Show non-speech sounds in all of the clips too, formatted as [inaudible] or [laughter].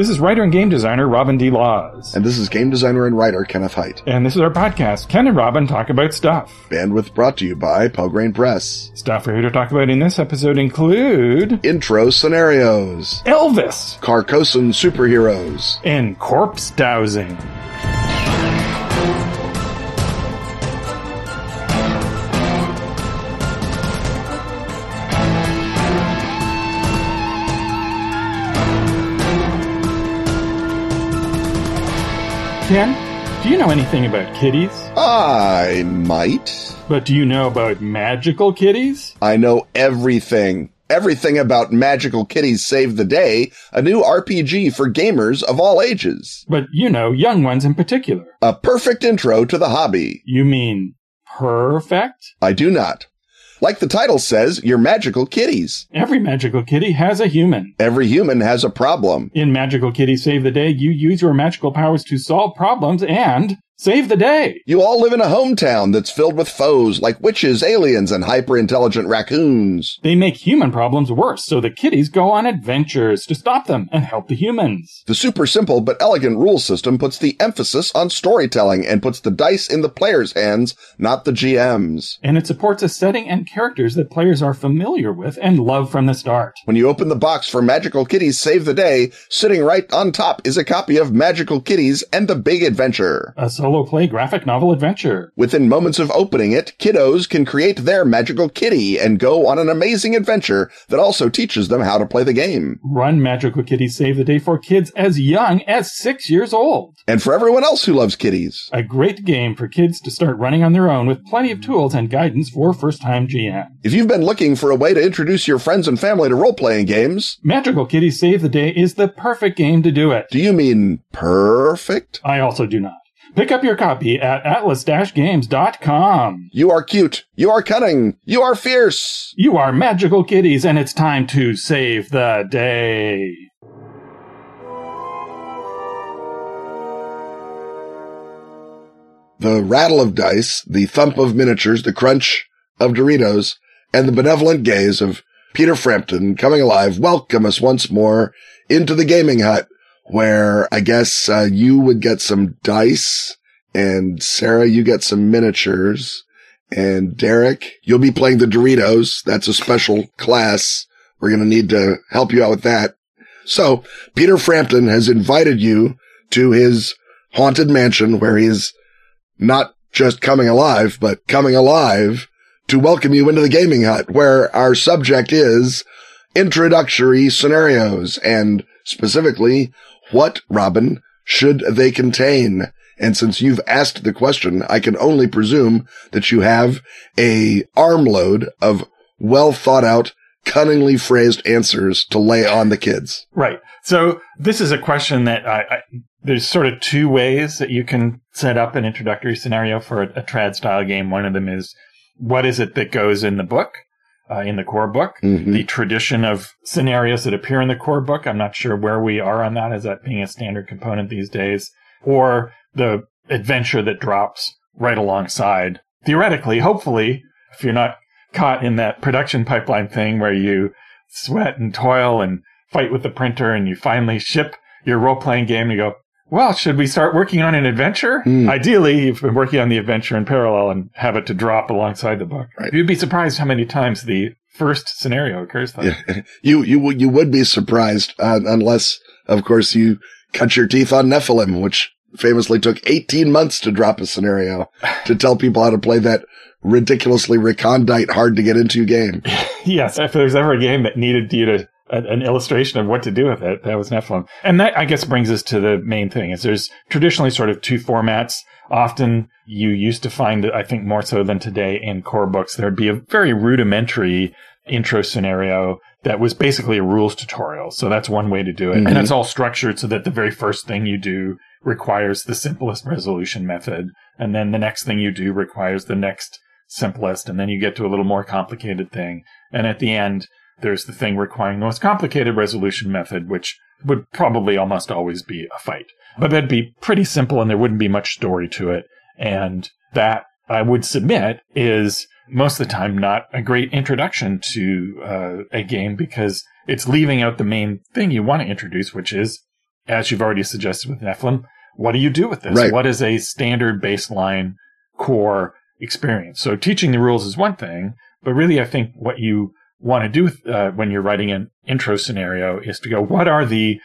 This is writer and game designer Robin D. Laws. And this is game designer and writer Kenneth Hite. And this is our podcast, Ken and Robin Talk About Stuff. Bandwidth brought to you by Pelgrane Press. Stuff we're here to talk about in this episode include Intro scenarios, Elvis, Carcosan superheroes, and corpse dowsing. Ken, do you know anything about kitties? I might. But do you know about magical kitties? I know everything. Everything about Magical Kitties Save the Day, a new RPG for gamers of all ages. But you know, young ones in particular. A perfect intro to the hobby. You mean perfect? I do not. Like the title says, you're magical kitties. Every magical kitty has a human. Every human has a problem. In Magical Kitty Save the Day, you use your magical powers to solve problems and save the day. You all live in a hometown that's filled with foes like witches, aliens, and hyper intelligent raccoons. They make human problems worse, so the kitties go on adventures to stop them and help the humans. The super simple but elegant rule system puts the emphasis on storytelling and puts the dice in the player's hands, not the GM's. And it supports a setting and characters that players are familiar with and love from the start. When you open the box for Magical Kitties Save the Day, sitting right on top is a copy of Magical Kitties and the Big Adventure. A solo play graphic novel adventure. Within moments of opening it, kiddos can create their magical kitty and go on an amazing adventure that also teaches them how to play the game. Run Magical Kitty Save the Day for kids as young as six years old. And for everyone else who loves kitties. A great game for kids to start running on their own with plenty of tools and guidance for first time GM. If you've been looking for a way to introduce your friends and family to role playing games, Magical Kitty Save the Day is the perfect game to do it. do you mean perfect? I also do not. Pick up your copy at atlas-games.com. You are cute. You are cunning. You are fierce. You are magical kitties, and it's time to save the day. The rattle of dice, the thump of miniatures, the crunch of Doritos, and the benevolent gaze of Peter Frampton coming alive welcome us once more into the gaming hut where I guess uh, you would get some dice and Sarah, you get some miniatures and Derek, you'll be playing the Doritos. That's a special class. We're going to need to help you out with that. So Peter Frampton has invited you to his haunted mansion where he's not just coming alive, but coming alive to welcome you into the gaming hut where our subject is introductory scenarios and specifically what, Robin, should they contain? And since you've asked the question, I can only presume that you have a armload of well thought out, cunningly phrased answers to lay on the kids. Right. So this is a question that I, I there's sort of two ways that you can set up an introductory scenario for a, a trad style game. One of them is what is it that goes in the book? Uh, in the core book, Mhm. the tradition of scenarios that appear in the core book. I'm not sure where we are on that. Is that being a standard component these days, or the adventure that drops right alongside. Theoretically, hopefully, if you're not caught in that production pipeline thing where you sweat and toil and fight with the printer and you finally ship your role playing game and you go, well, should we start working on an adventure? Hmm. Ideally, you've been working on the adventure in parallel and have it to drop alongside the book. Right. You'd be surprised how many times the first scenario occurs. Though. Yeah. [laughs] You, you, would- you would be surprised, uh, unless, of course, you cut your teeth on Nephilim, which famously took 18 months to drop a scenario [laughs] to tell people how to play that ridiculously recondite, hard to get into game. [laughs] yes, if there's ever a game that needed you to an illustration of what to do with it, that was Nephilim. And that I guess brings us to the main thing is there's traditionally sort of two formats. Often you used to find, I think more so than today in core books, there'd be a very rudimentary intro scenario that was basically a rules tutorial. So that's one way to do it. Mhm. And it's all structured so that the very first thing you do requires the simplest resolution method. And then the next thing you do requires the next simplest. And then you get to a little more complicated thing. And at the end, there's the thing requiring the most complicated resolution method, which would probably almost always be a fight. But that'd be pretty simple and there wouldn't be much story to it. And that I would submit is most of the time not a great introduction to uh, a game because it's leaving out the main thing you want to introduce, which is as you've already suggested with Nephilim, what do you do with this? Right. What is a standard baseline core experience? So teaching the rules is one thing, but really I think what you want to do uh, when you're writing an intro scenario is to go, what are the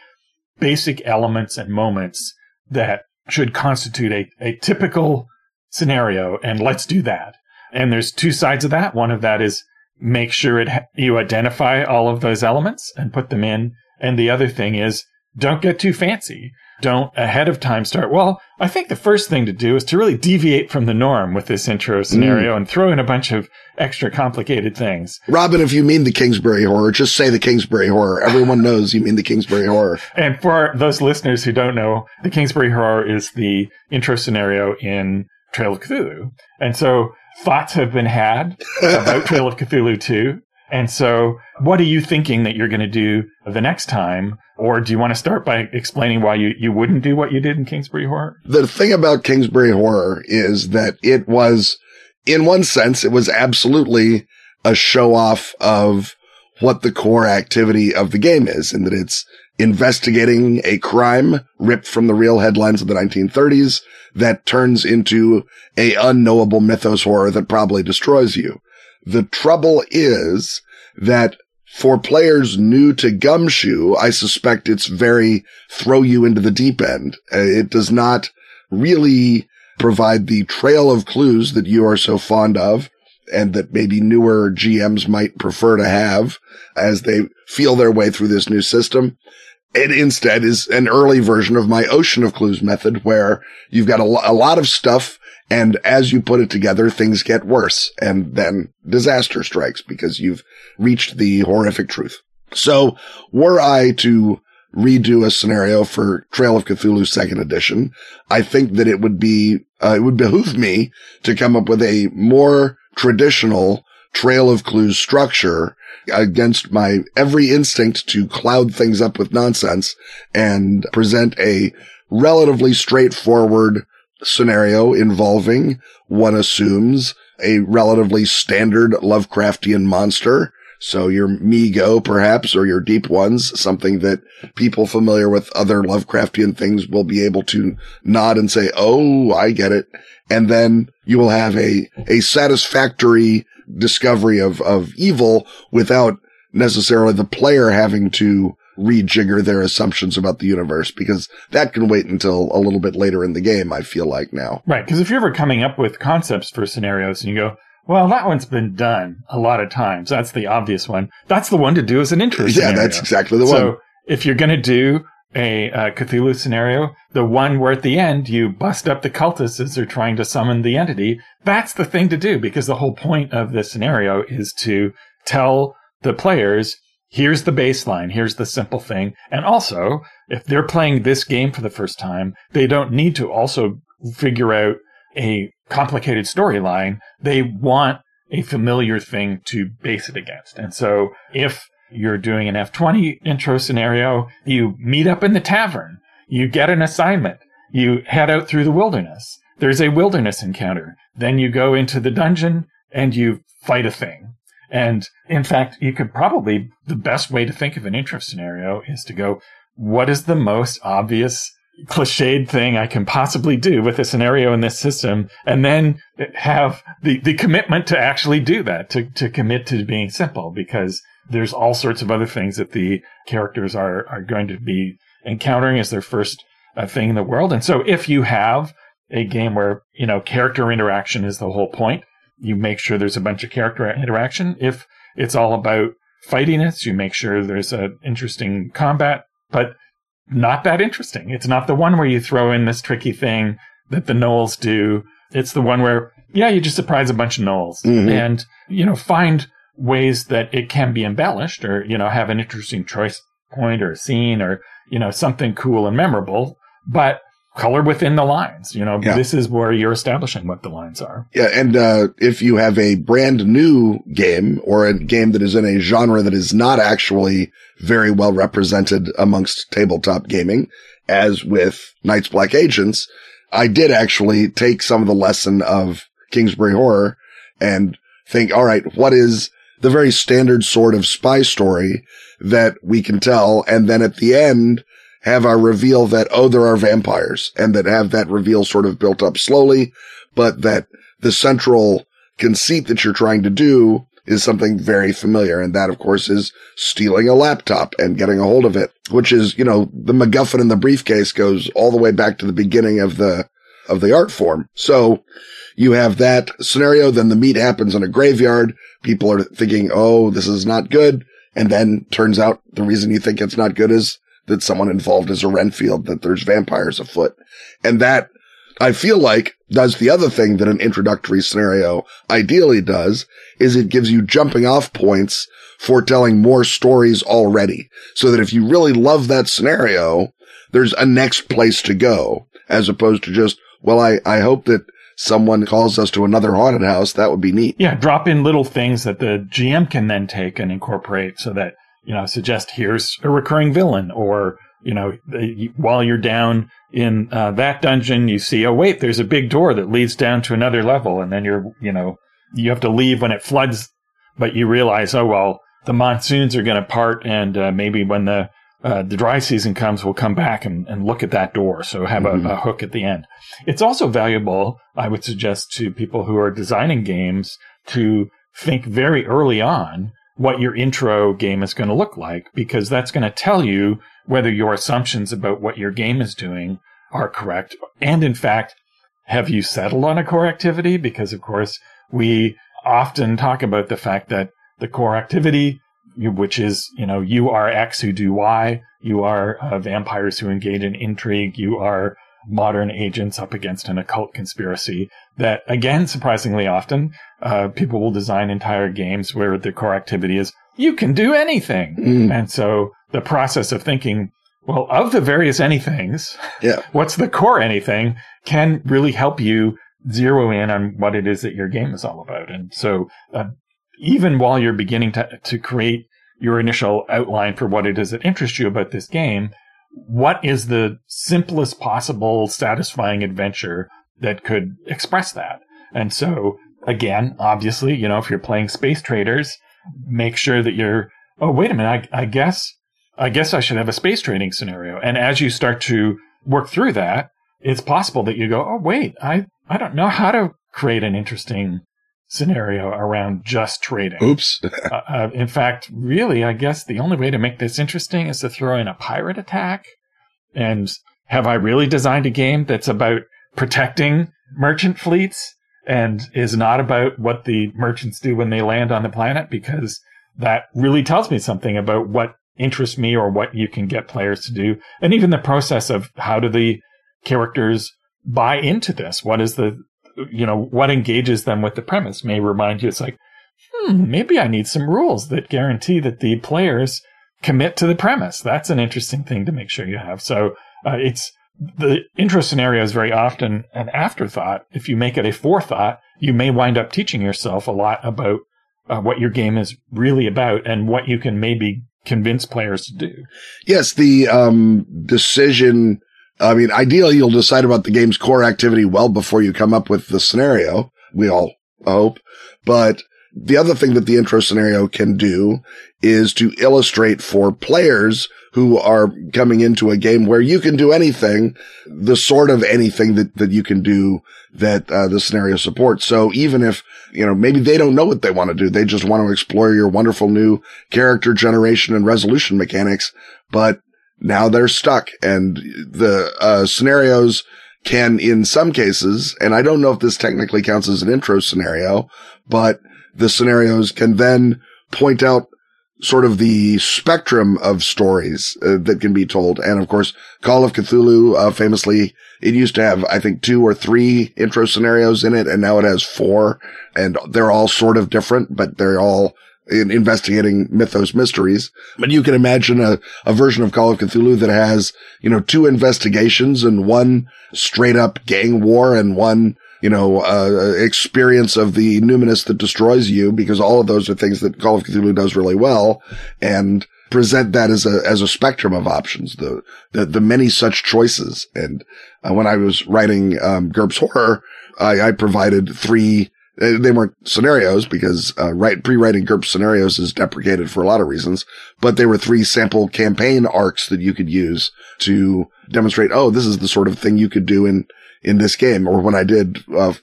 basic elements and moments that should constitute a, a typical scenario? And let's do that. And there's two sides of that. One of that is make sure it you identify all of those elements and put them in. And the other thing is don't get too fancy. Don't ahead of time start. Well, I think the first thing to do is to really deviate from the norm with this intro scenario mm. and throw in a bunch of extra complicated things. Robin, if you mean the Kingsbury horror, just say the Kingsbury horror. Everyone knows you mean the Kingsbury horror. And for those listeners who don't know, the Kingsbury Horror is the intro scenario in Trail of Cthulhu. And so thoughts have been had about [laughs] Trail of Cthulhu 2. And so what are you thinking that you're going to do the next time? Or do you want to start by explaining why you, you wouldn't do what you did in Kingsbury Horror? The thing about Kingsbury horror is that it was, in one sense, it was absolutely a show off of what the core activity of the game is and that it's investigating a crime ripped from the real headlines of the 1930s that turns into a unknowable mythos horror that probably destroys you. The trouble is that for players new to Gumshoe, I suspect it's very throw you into the deep end. Uh, It does not really provide the trail of clues that you are so fond of and that maybe newer GMs might prefer to have as they feel their way through this new system. It instead is an early version of my ocean of clues method where you've got a, lo- a lot of stuff and as you put it together, things get worse and then disaster strikes because you've reached the horrific truth. So were I to redo a scenario for Trail of Cthulhu second edition, I think that it would be, uh, it would behoove me to come up with a more traditional Trail of Clues structure against my every instinct to cloud things up with nonsense and present a relatively straightforward scenario involving one assumes a relatively standard Lovecraftian monster. So your Mi-Go, perhaps, or your deep ones, something that people familiar with other Lovecraftian things will be able to nod and say, Oh, I get it. And then you will have a, a satisfactory discovery of, of evil without necessarily the player having to rejigger their assumptions about the universe because that can wait until a little bit later in the game, I feel like now. Right. Because if you're ever coming up with concepts for scenarios and you go, well, that one's been done a lot of times. That's the obvious one. That's the one to do as an intro [laughs] Yeah, scenario. that's exactly the so one. So if you're going to do a uh, Cthulhu scenario, the one where at the end you bust up the cultists as they're trying to summon the entity, that's the thing to do because the whole point of the scenario is to tell the players, here's the baseline, here's the simple thing. And also, if they're playing this game for the first time, they don't need to also figure out a complicated storyline. They want a familiar thing to base it against. And so if you're doing an F20 intro scenario, you meet up in the tavern, you get an assignment, you head out through the wilderness. There's a wilderness encounter. Then you go into the dungeon and you fight a thing. And in fact, you could probably, the best way to think of an intro scenario is to go, what is the most obvious cliched thing I can possibly do with a scenario in this system? And then have the, the commitment to actually do that, to, to commit to being simple because there's all sorts of other things that the characters are, are going to be encountering as their first uh, thing in the world. And so if you have a game where, you know, character interaction is the whole point, you make sure there's a bunch of character interaction. If it's all about fightiness, you make sure there's an interesting combat, but not that interesting. It's not the one where you throw in this tricky thing that the gnolls do. It's the one where, yeah, you just surprise a bunch of gnolls Mhm. and, you know, find ways that it can be embellished or, you know, have an interesting choice point or a scene or, you know, something cool and memorable, but color within the lines. You know, Yeah. this is where you're establishing what the lines are. Yeah, and uh, if you have a brand new game or a game that is in a genre that is not actually very well represented amongst tabletop gaming, as with Night's Black Agents, I did actually take some of the lesson of Kingsbury Horror and think, all right, what is the very standard sort of spy story that we can tell? And then at the end, have a reveal that, oh, there are vampires and that have that reveal sort of built up slowly, but that the central conceit that you're trying to do is something very familiar. And that, of course, is stealing a laptop and getting a hold of it, which is, you know, the MacGuffin in the briefcase goes all the way back to the beginning of the, of the art form. So you have that scenario. Then the meet happens in a graveyard. People are thinking, Oh, this is not good. And then turns out the reason you think it's not good is that someone involved is a Renfield, that there's vampires afoot. And that I feel like does the other thing that an introductory scenario ideally does is it gives you jumping off points for telling more stories already. So that if you really love that scenario, there's a next place to go as opposed to just, well, I, I hope that someone calls us to another haunted house. That would be neat. Yeah. Drop in little things that the GM can then take and incorporate so that, you know, suggest here's a recurring villain or, you know, while you're down in uh, that dungeon, you see, oh, wait, there's a big door that leads down to another level. And then you're, you know, you have to leave when it floods, but you realize, oh, well, the monsoons are going to part. And uh, maybe when the, uh, the dry season comes, we'll come back and, and look at that door. So have mm-hmm. a, a hook at the end. It's also valuable, I would suggest to people who are designing games to think very early on what your intro game is going to look like because that's going to tell you whether your assumptions about what your game is doing are correct. And in fact, have you settled on a core activity? Because of course, we often talk about the fact that the core activity, which is, you know, you are X who do Y, you are uh, vampires who engage in intrigue, you are modern agents up against an occult conspiracy that again surprisingly often uh, people will design entire games where the core activity is you can do anything mm. and so the process of thinking, well, of the various anythings, yeah. [laughs] what's the core anything can really help you zero in on what it is that your game is all about. And so, uh, even while you're beginning to, to create your initial outline for what it is that interests you about this game, what is the simplest possible satisfying adventure that could express that? And so, again, obviously, you know, if you're playing Space Traders, make sure that you're, oh, wait a minute, I, I guess I guess I should have a space trading scenario. And as you start to work through that, it's possible that you go, oh, wait, I, I don't know how to create an interesting scenario around just trading. Oops. [laughs] uh, uh, in fact, really, I guess the only way to make this interesting is to throw in a pirate attack. And have I really designed a game that's about protecting merchant fleets and is not about what the merchants do when they land on the planet? Because that really tells me something about what interests me or what you can get players to do. And even the process of how do the characters buy into this? What is the, you know, what engages them with the premise may remind you it's like, hmm, maybe I need some rules that guarantee that the players commit to the premise. That's an interesting thing to make sure you have. So uh, it's, the intro scenario is very often an afterthought. If you make it a forethought, you may wind up teaching yourself a lot about uh, what your game is really about and what you can maybe convince players to do. Yes, the um, decision. I mean, ideally, you'll decide about the game's core activity well before you come up with the scenario. We all hope, but the other thing that the intro scenario can do is to illustrate for players who are coming into a game where you can do anything, the sort of anything that, that you can do that uh, the scenario supports. So even if, you know, maybe they don't know what they want to do, they just want to explore your wonderful new character generation and resolution mechanics, but now they're stuck and the uh, scenarios can in some cases, and I don't know if this technically counts as an intro scenario, but the scenarios can then point out sort of the spectrum of stories uh, that can be told. And of course, Call of Cthulhu, uh, famously, it used to have, I think, two or three intro scenarios in it, and now it has four, and they're all sort of different, but they're all in investigating mythos mysteries. But you can imagine a, a version of Call of Cthulhu that has, you know, two investigations and one straight up gang war and one you know, uh, experience of the numinous that destroys you because all of those are things that Call of Cthulhu does really well and present that as a, as a spectrum of options, the, the, the many such choices. And uh, when I was writing, um, GURPS Horror, I, I provided three They weren't scenarios because uh, pre-writing GURP scenarios is deprecated for a lot of reasons, but they were three sample campaign arcs that you could use to demonstrate, oh, this is the sort of thing you could do in, in this game. Or when I did, uh,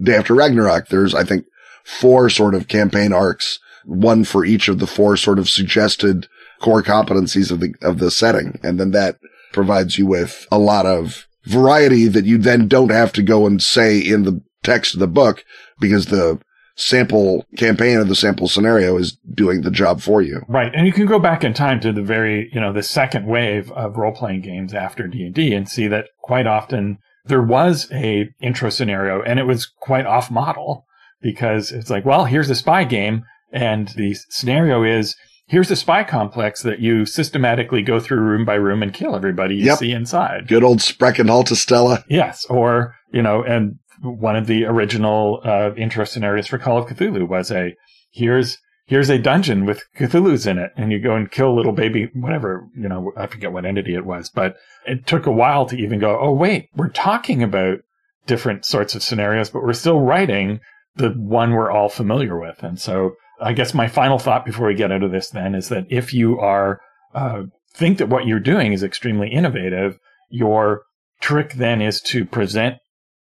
Day After Ragnarok, there's, I think, four sort of campaign arcs, one for each of the four sort of suggested core competencies of the, of the setting. And then that provides you with a lot of variety that you then don't have to go and say in the text of the book because the sample campaign or the sample scenario is doing the job for you. Right. And you can go back in time to the very, you know, the second wave of role-playing games after D&D and see that quite often there was a intro scenario and it was quite off model because it's like, well, here's a spy game and the scenario is here's a spy complex that you systematically go through room by room and kill everybody you Yep. see inside. Good old Spreck and Haltestella. Yes, or you know, and one of the original uh, intro scenarios for Call of Cthulhu was a here's here's a dungeon with Cthulhu's in it, and you go and kill little baby whatever you know. I forget what entity it was, but it took a while to even go. Oh wait, we're talking about different sorts of scenarios, but we're still writing the one we're all familiar with, and so. I guess my final thought before we get out of this then is that if you are uh, think that what you're doing is extremely innovative, your trick then is to present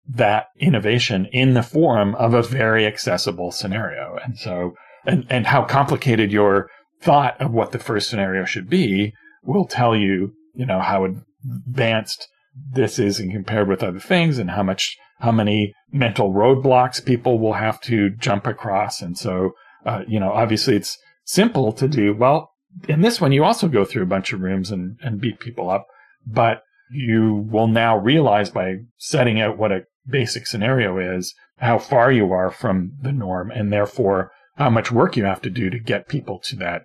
that innovation in the form of a very accessible scenario. And so, and, and how complicated your thought of what the first scenario should be will tell you, you know, how advanced this is and compared with other things and how much, how many mental roadblocks people will have to jump across. And so, uh, you know, obviously it's simple to do. Well, in this one, you also go through a bunch of rooms and, and beat people up, but you will now realize by setting out what a basic scenario is, how far you are from the norm and therefore how much work you have to do to get people to that,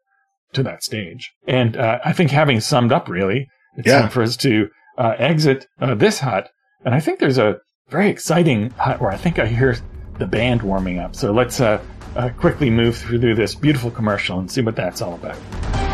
to that stage. And, uh, I think having summed up really, it's Yeah. time for us to, uh, exit, uh, this hut. And I think there's a very exciting hut where I think I hear the band warming up. So let's, uh, uh, quickly move through this beautiful commercial and see what that's all about.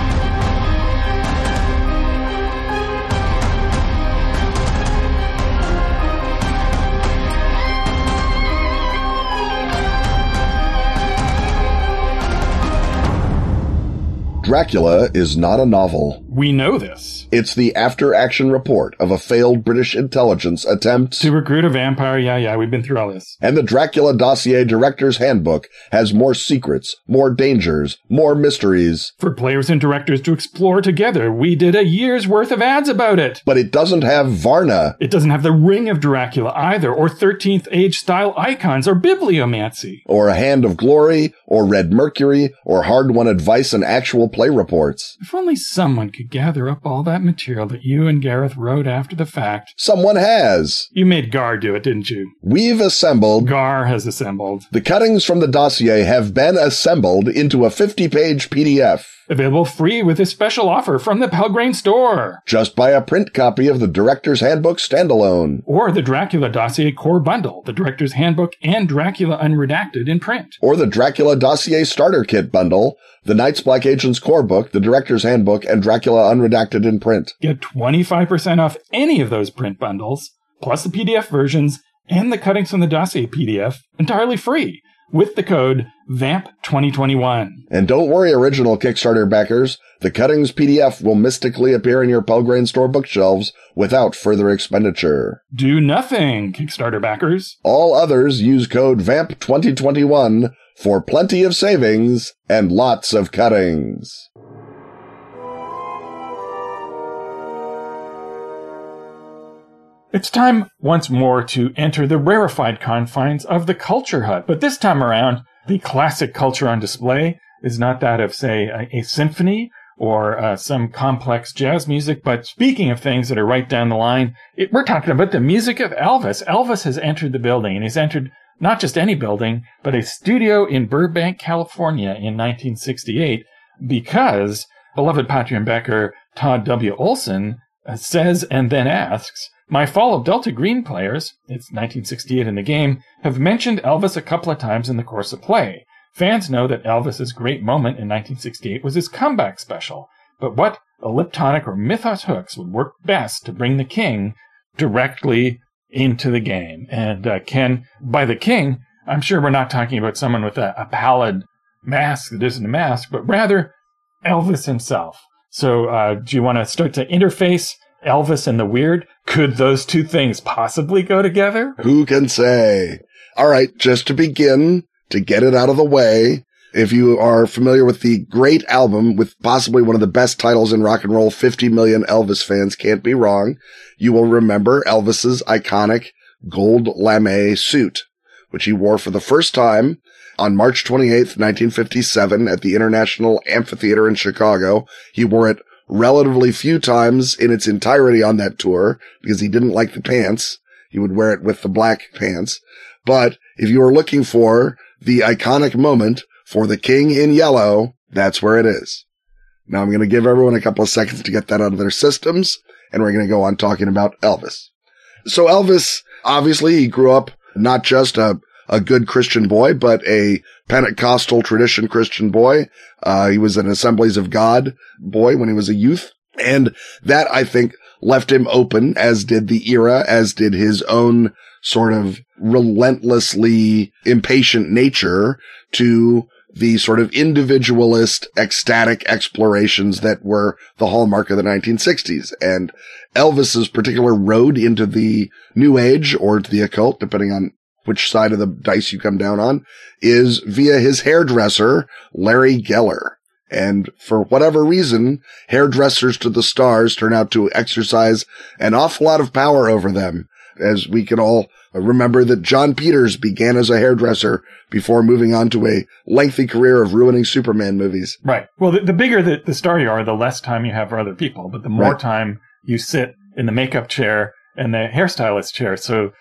Dracula is not a novel. We know this. It's the after action report of a failed British intelligence attempt. To recruit a vampire, yeah, yeah, we've been through all this. And the Dracula Dossier Director's Handbook has more secrets, more dangers, more mysteries, For players and directors to explore together, we did a year's worth of ads about it. but it doesn't have Varna. It doesn't have the ring of Dracula either, or 13th age style icons, or bibliomancy. or a hand of glory, or red mercury, or hard-won advice and actual play reports. If only someone could gather up all that material that you and Gareth wrote after the fact. Someone has. You made Gar do it, didn't you? We've assembled. Gar has assembled. The cuttings from the dossier have been assembled into a 50-page PDF. Available free with a special offer from the Pelgrane store. Just buy a print copy of the Director's Handbook standalone. Or the Dracula Dossier Core Bundle, the Director's Handbook and Dracula Unredacted in print. Or the Dracula Dossier Starter Kit Bundle, the Night's Black Agents Core Book, the Director's Handbook, and Dracula Unredacted in print. Get 25% off any of those print bundles, plus the PDF versions and the cuttings from the dossier PDF entirely free with the code VAMP2021. And don't worry, original Kickstarter backers, the cuttings PDF will mystically appear in your Pelgrane store bookshelves without further expenditure. Do nothing, Kickstarter backers. All others use code VAMP2021 for plenty of savings and lots of cuttings. It's time once more to enter the rarefied confines of the culture hut, but this time around, the classic culture on display is not that of, say, a, a symphony or uh, some complex jazz music, but speaking of things that are right down the line, it, we're talking about the music of Elvis. Elvis has entered the building, and he's entered not just any building, but a studio in Burbank, California in 1968, because beloved Patreon Becker Todd W. Olson uh, says and then asks, my Fall of Delta Green players, it's 1968 in the game, have mentioned Elvis a couple of times in the course of play. Fans know that Elvis's great moment in 1968 was his comeback special, but what elliptonic or mythos hooks would work best to bring the king directly into the game? And uh, Ken, by the king, I'm sure we're not talking about someone with a, a pallid mask that isn't a mask, but rather Elvis himself. So, uh, do you want to start to interface Elvis and the weird? Could those two things possibly go together? Who can say? All right, just to begin, to get it out of the way, if you are familiar with the great album with possibly one of the best titles in rock and roll, 50 million Elvis fans can't be wrong, you will remember Elvis's iconic gold lame suit, which he wore for the first time on March 28th, 1957 at the International Amphitheater in Chicago. He wore it relatively few times in its entirety on that tour because he didn't like the pants. He would wear it with the black pants. But if you are looking for the iconic moment for the king in yellow, that's where it is. Now I'm going to give everyone a couple of seconds to get that out of their systems and we're going to go on talking about Elvis. So Elvis, obviously he grew up not just a, a good Christian boy, but a Pentecostal tradition Christian boy. Uh, he was an Assemblies of God boy when he was a youth. And that I think left him open, as did the era, as did his own sort of relentlessly impatient nature to the sort of individualist, ecstatic explorations that were the hallmark of the 1960s. And Elvis's particular road into the new age or to the occult, depending on which side of the dice you come down on, is via his hairdresser, Larry Geller. And for whatever reason, hairdressers to the stars turn out to exercise an awful lot of power over them, as we can all remember that Jon Peters began as a hairdresser before moving on to a lengthy career of ruining Superman movies. Right. Well, the, the bigger the, the star you are, the less time you have for other people, but the more Right. time you sit in the makeup chair and the hairstylist chair. So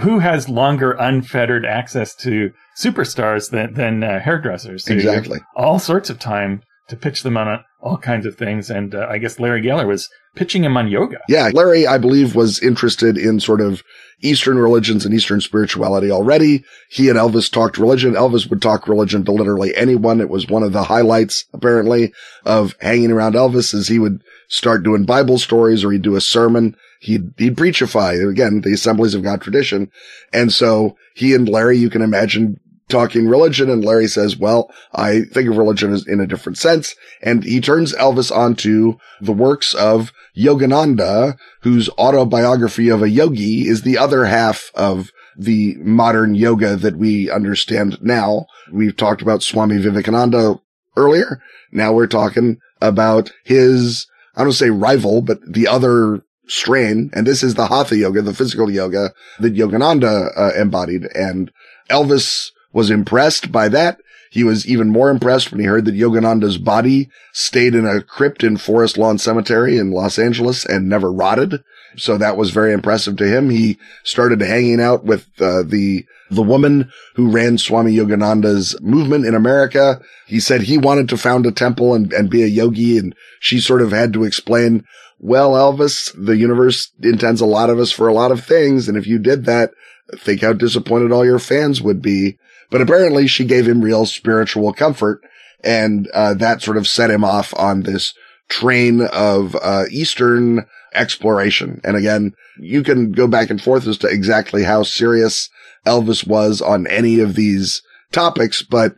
who has longer unfettered access to superstars than, than uh, hairdressers? So Exactly. all sorts of time to pitch them on all kinds of things. And uh, I guess Larry Geller was pitching him on yoga. Yeah, Larry, I believe, was interested in sort of Eastern religions and Eastern spirituality already. He and Elvis talked religion. Elvis would talk religion to literally anyone. It was one of the highlights, apparently, of hanging around Elvis is he would start doing Bible stories or he'd do a sermon. He'd, he'd preachify, again, the Assemblies of God tradition. And so he and Larry, you can imagine talking religion. And Larry says, well, I think of religion as in a different sense. And he turns Elvis onto the works of Yogananda, whose autobiography of a yogi is the other half of the modern yoga that we understand now. We've talked about Swami Vivekananda earlier. Now we're talking about his, I don't say rival, but the other strain. And this is the Hatha yoga, the physical yoga that Yogananda uh, embodied. And Elvis was impressed by that. He was even more impressed when he heard that Yogananda's body stayed in a crypt in Forest Lawn Cemetery in Los Angeles and never rotted. So that was very impressive to him. He started hanging out with uh, the the woman who ran Swami Yogananda's movement in America. He said he wanted to found a temple and, and be a yogi, and she sort of had to explain, well, Elvis, the universe intends a lot of us for a lot of things, and if you did that, think how disappointed all your fans would be. But apparently she gave him real spiritual comfort, and uh, that sort of set him off on this train of uh, Eastern exploration. And again, you can go back and forth as to exactly how serious Elvis was on any of these topics, but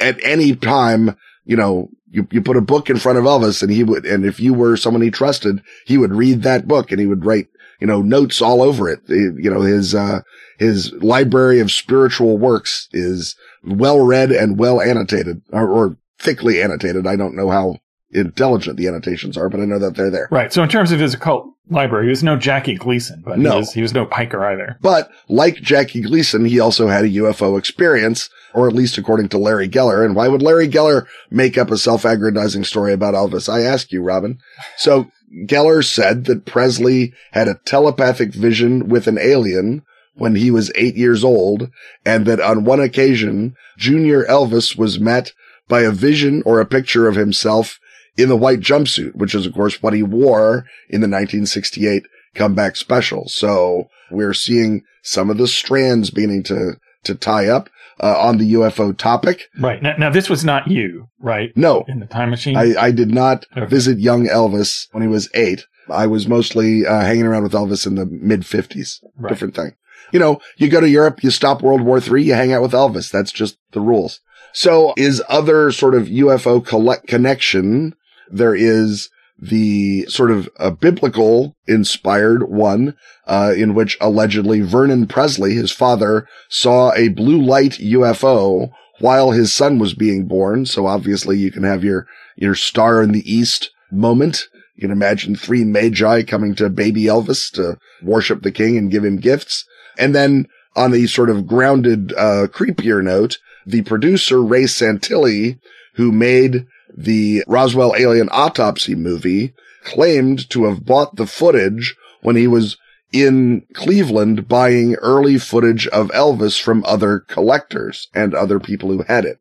at any time, you know, you, you put a book in front of Elvis and he would, and if you were someone he trusted, he would read that book and he would write, you know, notes all over it. You know, his, uh, his library of spiritual works is well read and well annotated or, or thickly annotated. I don't know how intelligent the annotations are, but I know that they're there. Right. So in terms of his occult library, he was no Jackie Gleason, but No. he, was, he was no Piker either. But like Jackie Gleason, he also had a UFO experience, or at least according to Larry Geller. And why would Larry Geller make up a self-aggrandizing story about Elvis? I ask you, Robin. So Geller said that Presley had a telepathic vision with an alien when he was eight years old, and that on one occasion, Junior Elvis was met by a vision or a picture of himself in the white jumpsuit, which is of course what he wore in the 1968 comeback special. So we're seeing some of the strands beginning to, to tie up, uh, on the UFO topic. Right. Now, now this was not you, right? No, In the time machine? I, I did not Okay. visit young Elvis when he was eight. I was mostly uh, hanging around with Elvis in the mid 50s. Right. Different thing. You know, you go to Europe, you stop World War III, you hang out with Elvis. That's just the rules. So is other sort of UFO collect connection. There is the sort of a biblical inspired one, uh, in which allegedly Vernon Presley, his father, saw a blue light UFO while his son was being born. So obviously you can have your, your star in the east moment. You can imagine three magi coming to baby Elvis to worship the king and give him gifts. And then on the sort of grounded, uh, creepier note, the producer Ray Santilli, who made the Roswell alien autopsy movie, claimed to have bought the footage when he was in Cleveland buying early footage of Elvis from other collectors and other people who had it.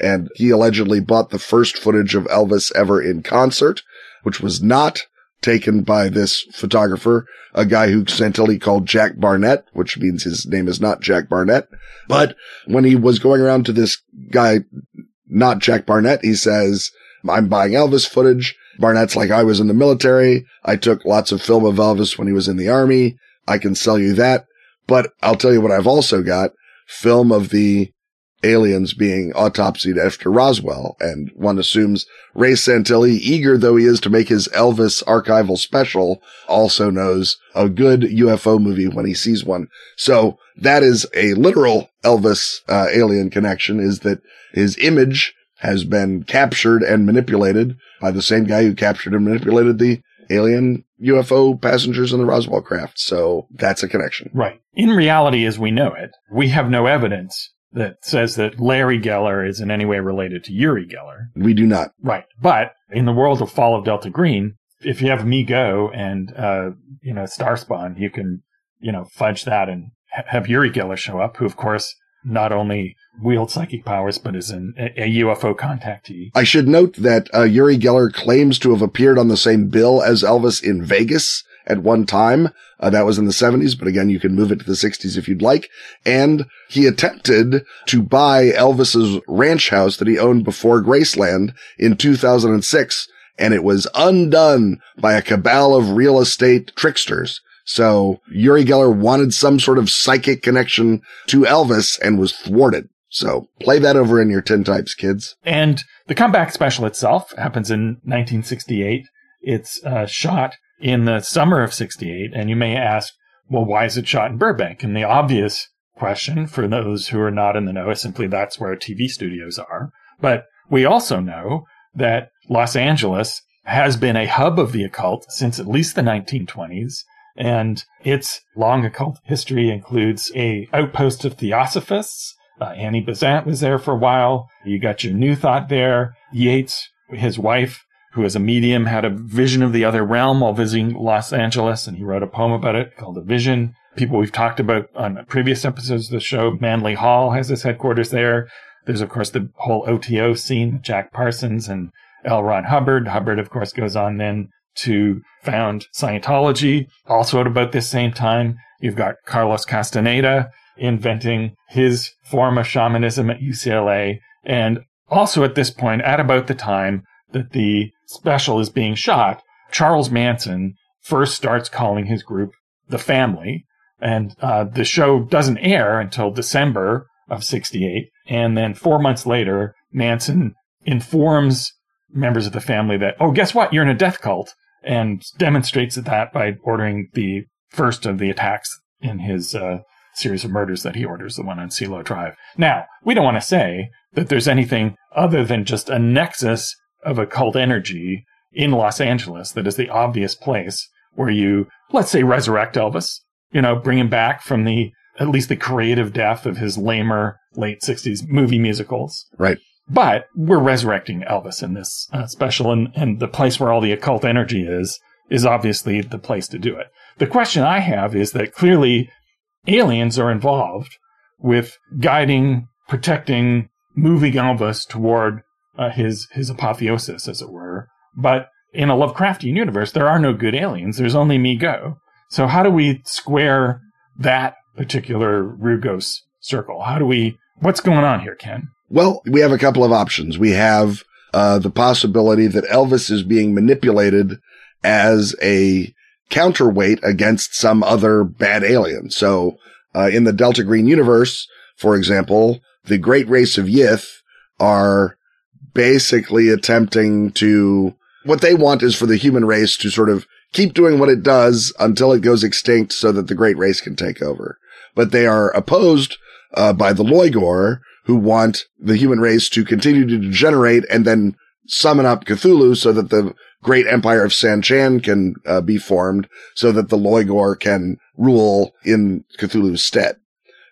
And he allegedly bought the first footage of Elvis ever in concert, which was not taken by this photographer, a guy who Santilli called Jack Barnett, which means his name is not Jack Barnett. But when he was going around to this guy, not Jack Barnett, he says, I'm buying Elvis footage. Barnett's like, I was in the military. I took lots of film of Elvis when he was in the army. I can sell you that. But I'll tell you what I've also got film of the aliens being autopsied after Roswell. And one assumes Ray Santilli, eager though he is to make his Elvis archival special, also knows a good UFO movie when he sees one. So that is a literal Elvis uh, alien connection is that his image has been captured and manipulated by the same guy who captured and manipulated the alien UFO passengers in the Roswell craft. So that's a connection. Right. In reality, as we know it, we have no evidence that says that Larry Geller is in any way related to Uri Geller. We do not. Right. But in the world of Fall of Delta Green, if you have Mi-Go and, uh, you know, Starspawn, you can, you know, fudge that and have Uri Geller show up, who, of course, not only wields psychic powers, but is an, a, UFO contactee. I should note that uh, Uri Geller claims to have appeared on the same bill as Elvis in Vegas at one time. Uh, that was in the 70s, but again, you can move it to the 60s if you'd like. And he attempted to buy Elvis's ranch house that he owned before Graceland in 2006, and it was undone by a cabal of real estate tricksters. So Uri Geller wanted some sort of psychic connection to Elvis and was thwarted. So play that over in your tintypes, kids. And the comeback special itself happens in 1968. It's uh, shot in the summer of 68. And you may ask, well, why is it shot in Burbank? And the obvious question for those who are not in the know is simply that's where TV studios are. But we also know that Los Angeles has been a hub of the occult since at least the 1920s. And its long occult history includes a outpost of theosophists. Uh, Annie Besant was there for a while. You got your New Thought there. Yeats, his wife, who is a medium, had a vision of the other realm while visiting Los Angeles, and he wrote a poem about it called The Vision. People we've talked about on previous episodes of the show, Manly Hall has his headquarters there. There's, of course, the whole OTO scene, Jack Parsons and L. Ron Hubbard. Hubbard, of course, goes on then to found Scientology. Also at about this same time, you've got Carlos Castaneda inventing his form of shamanism at UCLA. And also at this point, at about the time that the special is being shot, Charles Manson first starts calling his group the family. And uh, the show doesn't air until December of 68. And then four months later, Manson informs members of the family that, oh, guess what? You're in a death cult and demonstrates that by ordering the first of the attacks in his uh, series of murders that he orders, the one on Cielo Drive. Now, we don't want to say that there's anything other than just a nexus of occult energy in Los Angeles that is the obvious place where you, let's say, resurrect Elvis, you know, bring him back from the, at least the creative death of his lamer late 60s movie musicals. Right. But we're resurrecting Elvis in this uh, special, and, and the place where all the occult energy is, is obviously the place to do it. The question I have is that clearly aliens are involved with guiding, protecting, moving Elvis toward uh, his his apotheosis, as it were. But in a Lovecraftian universe, there are no good aliens. There's only Mi-Go. So how do we square that particular Rugos circle? How do we? What's going on here, Ken? Well, we have a couple of options. We have uh, the possibility that Elvis is being manipulated as a counterweight against some other bad alien. So, uh, in the Delta Green universe, for example, the great race of Yith are basically attempting to, what they want is for the human race to sort of keep doing what it does until it goes extinct so that the great race can take over. But they are opposed, uh, by the Lloigor who want the human race to continue to degenerate and then summon up Cthulhu so that the great empire of Tsan-Chan can uh, be formed so that the Lloigor can rule in Cthulhu's stead.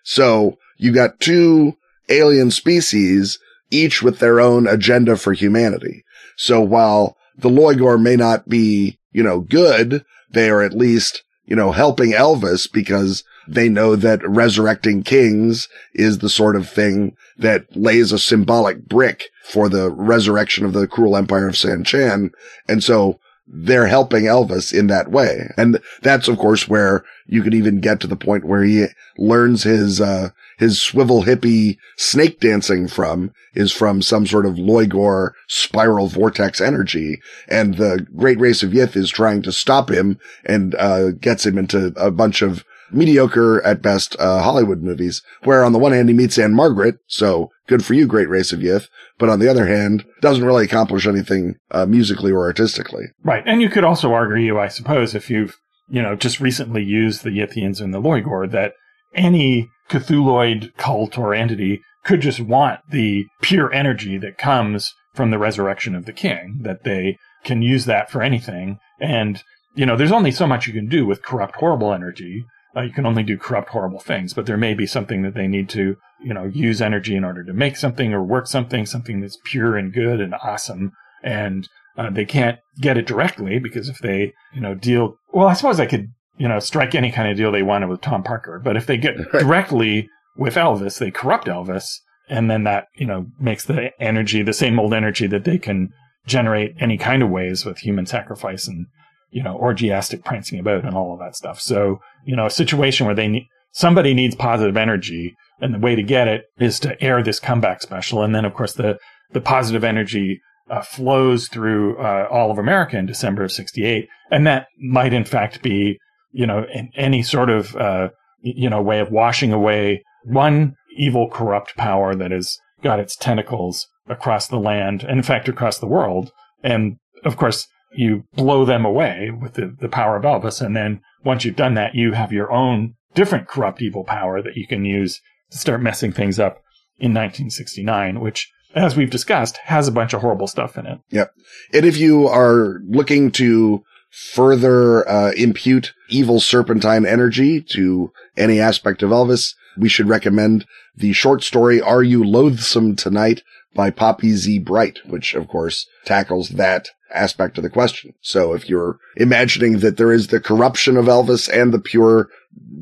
So you got two alien species, each with their own agenda for humanity. So while the Lloigor may not be, you know, good, they are at least, you know, helping Elvis because they know that resurrecting kings is the sort of thing that lays a symbolic brick for the resurrection of the cruel empire of Tsan-Chan. And so they're helping Elvis in that way. And that's, of course, where you could even get to the point where he learns his, uh, his swivel hippie snake dancing from is from some sort of Lloigor spiral vortex energy. And the great race of Yith is trying to stop him and, uh, gets him into a bunch of mediocre at best uh, Hollywood movies, where on the one hand he meets Ann-Margret, so good for you, great race of Yith, but on the other hand, doesn't really accomplish anything uh, musically or artistically. Right, and you could also argue, I suppose, if you've you know just recently used the Yithians and the Lloigor, that any Cthulhuid cult or entity could just want the pure energy that comes from the resurrection of the king, that they can use that for anything. And, you know, there's only so much you can do with corrupt, horrible energy. Uh, you can only do corrupt, horrible things, but there may be something that they need to, you know, use energy in order to make something or work something, something that's pure and good and awesome. And uh, they can't get it directly because if they, you know, deal, well, I suppose I could, you know, strike any kind of deal they wanted with Tom Parker, but if they get [laughs] directly with Elvis, they corrupt Elvis. And then that, you know, makes the energy, the same old energy that they can generate any kind of ways with human sacrifice and you know, orgiastic prancing about and all of that stuff. So, you know, a situation where they need, somebody needs positive energy and the way to get it is to air this comeback special. And then, of course, the, the positive energy uh, flows through uh, all of America in December of 68. And that might, in fact, be, you know, any sort of, uh, you know, way of washing away one evil, corrupt power that has got its tentacles across the land and, in fact, across the world. And, of course, you blow them away with the, the power of Elvis. And then once you've done that, you have your own different corrupt evil power that you can use to start messing things up in 1969, which, as we've discussed, has a bunch of horrible stuff in it. Yep. And if you are looking to further uh, impute evil serpentine energy to any aspect of Elvis, we should recommend the short story Are You Loathsome Tonight by Poppy Z. Brite, which of course tackles that aspect of the question. So if you're imagining that there is the corruption of Elvis and the pure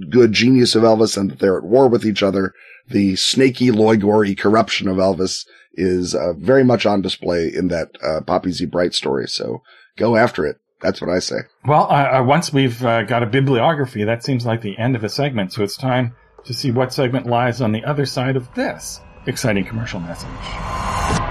good genius of Elvis and that they're at war with each other, the snaky, loigory corruption of Elvis is uh, very much on display in that uh, Poppy Z. Brite story. So go after it. That's what I say. Well, uh, once we've uh, got a bibliography, that seems like the end of a segment. So it's time to see what segment lies on the other side of this exciting commercial message.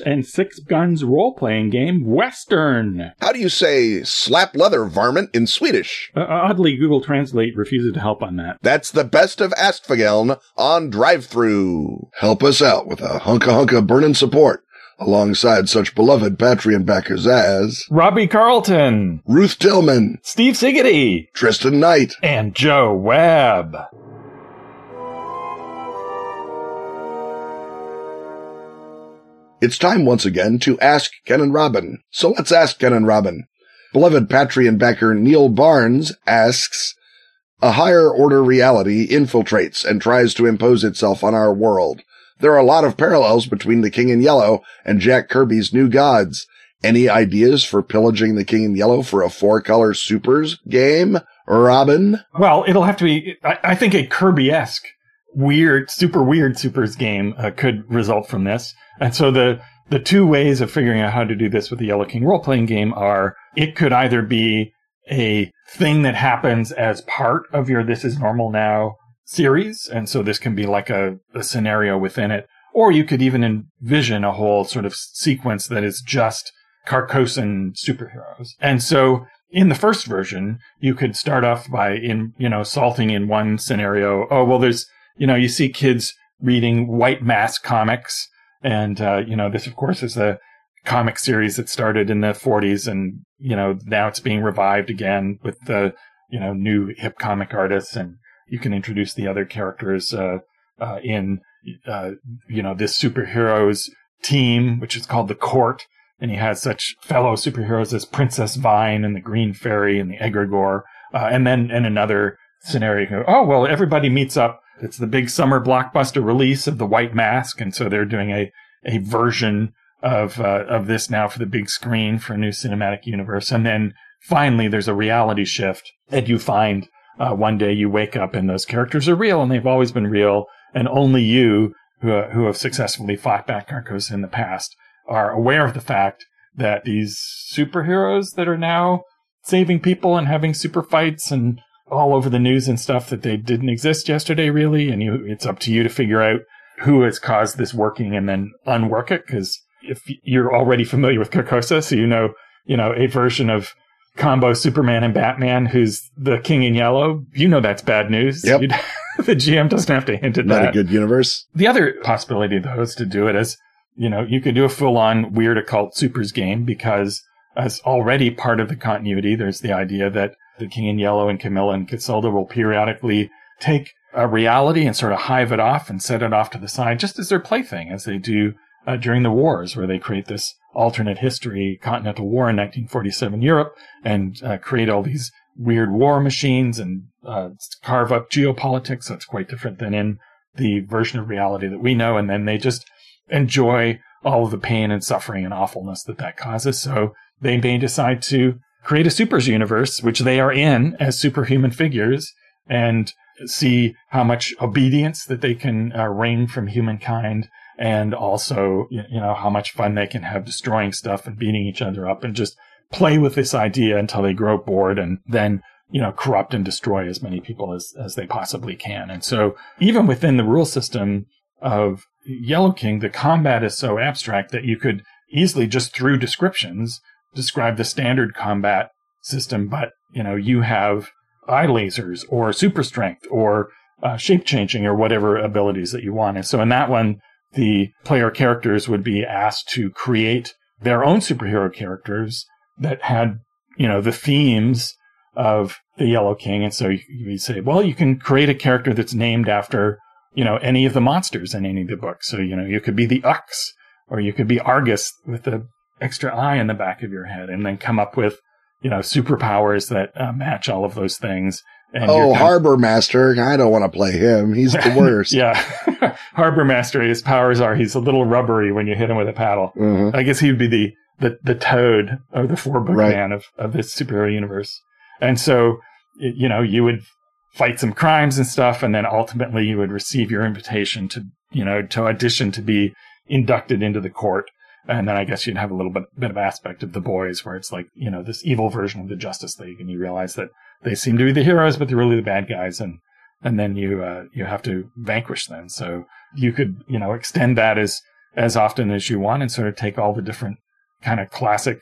And Six Guns role playing game Western. How do you say slap leather varmint in Swedish? Uh, oddly, Google Translate refuses to help on that. That's the best of Åskfageln on drive through. Help us out with a hunka hunka burning support alongside such beloved Patreon backers as Robbie Carlton, Ruth Tillman, Steve Siggety, Tristan Knight, and Joe Webb. It's time once again to ask Ken and Robin. So let's ask Ken and Robin. Beloved Patreon backer Neil Barnes asks, a higher order reality infiltrates and tries to impose itself on our world. There are a lot of parallels between The King in Yellow and Jack Kirby's New Gods. Any ideas for pillaging The King in Yellow for a four color supers game? Robin? Well, it'll have to be, I, I think a Kirby-esque weird, super weird supers game uh, could result from this. And so the, the two ways of figuring out how to do this with the Yellow King role playing game are it could either be a thing that happens as part of your This Is Normal Now series. And so this can be like a, a scenario within it. Or you could even envision a whole sort of sequence that is just Carcosan superheroes. And so in the first version, you could start off by in, you know, salting in one scenario. Oh, well, there's, you know, you see kids reading white mask comics. And, uh, you know, this, of course, is a comic series that started in the 40s and, you know, now it's being revived again with the, you know, new hip comic artists and you can introduce the other characters, uh, uh, in, uh, you know, this superheroes team, which is called the Court. And he has such fellow superheroes as Princess Vine and the Green Fairy and the Egregore. Uh, and then in another scenario, oh, well, everybody meets up. It's the big summer blockbuster release of the White Mask. And so they're doing a, a version of, uh, of this now for the big screen for a new cinematic universe. And then finally there's a reality shift and you find uh, one day you wake up and those characters are real and they've always been real, and only you, who, uh, who have successfully fought back Carcosa in the past, are aware of the fact that these superheroes that are now saving people and having super fights and all over the news and stuff that they didn't exist yesterday, really. And you, it's up to you to figure out who has caused this working and then unwork it. Cause if you're already familiar with Carcosa, so you know, you know, a version of combo Superman and Batman, who's the King in Yellow, you know that's bad news. Yep. [laughs] the GM doesn't have to hint at Not that. Not a good universe. The other possibility, though, is to do it as, you know, you could do a full on weird occult supers game because as already part of the continuity, there's the idea that the King in Yellow and Camilla and Casilda will periodically take a reality and sort of hive it off and set it off to the side just as their plaything, as they do uh, during the wars, where they create this alternate history, Continental War in 1947 Europe, and uh, create all these weird war machines and uh, carve up geopolitics. So it's quite different than in the version of reality that we know. And then they just enjoy all of the pain and suffering and awfulness that that causes. So they may decide to create a supers universe, which they are in as superhuman figures and see how much obedience that they can uh, wring from humankind and also, you know, how much fun they can have destroying stuff and beating each other up and just play with this idea until they grow bored and then, you know, corrupt and destroy as many people as, as they possibly can. And so even within the rule system of Yellow King, the combat is so abstract that you could easily just through descriptions describe the standard combat system, but, you know, you have eye lasers or super strength or uh, shape changing or whatever abilities that you want. And so in that one, the player characters would be asked to create their own superhero characters that had, you know, the themes of the Yellow King. And so you, you say, well, you can create a character that's named after, you know, any of the monsters in any of the books. So, you know, you could be the Ux or you could be Argus with the extra eye in the back of your head and then come up with, you know, superpowers that uh, match all of those things. And oh, Harbor Master. I don't want to play him. He's the [laughs] worst. yeah. [laughs] Harbor Master, his powers are he's a little rubbery when you hit him with a paddle. Mhm. I guess he would be the, the, the toad or the four book Right. man of, of this superhero universe. And so, you know, you would fight some crimes and stuff, and then ultimately you would receive your invitation to, you know, to audition to be inducted into the court. And then I guess you'd have a little bit, bit of aspect of the boys where it's like, you know, this evil version of the Justice League, and you realize that they seem to be the heroes, but they're really the bad guys, and and then you uh, you have to vanquish them. So you could you know extend that as as often as you want and sort of take all the different kind of classic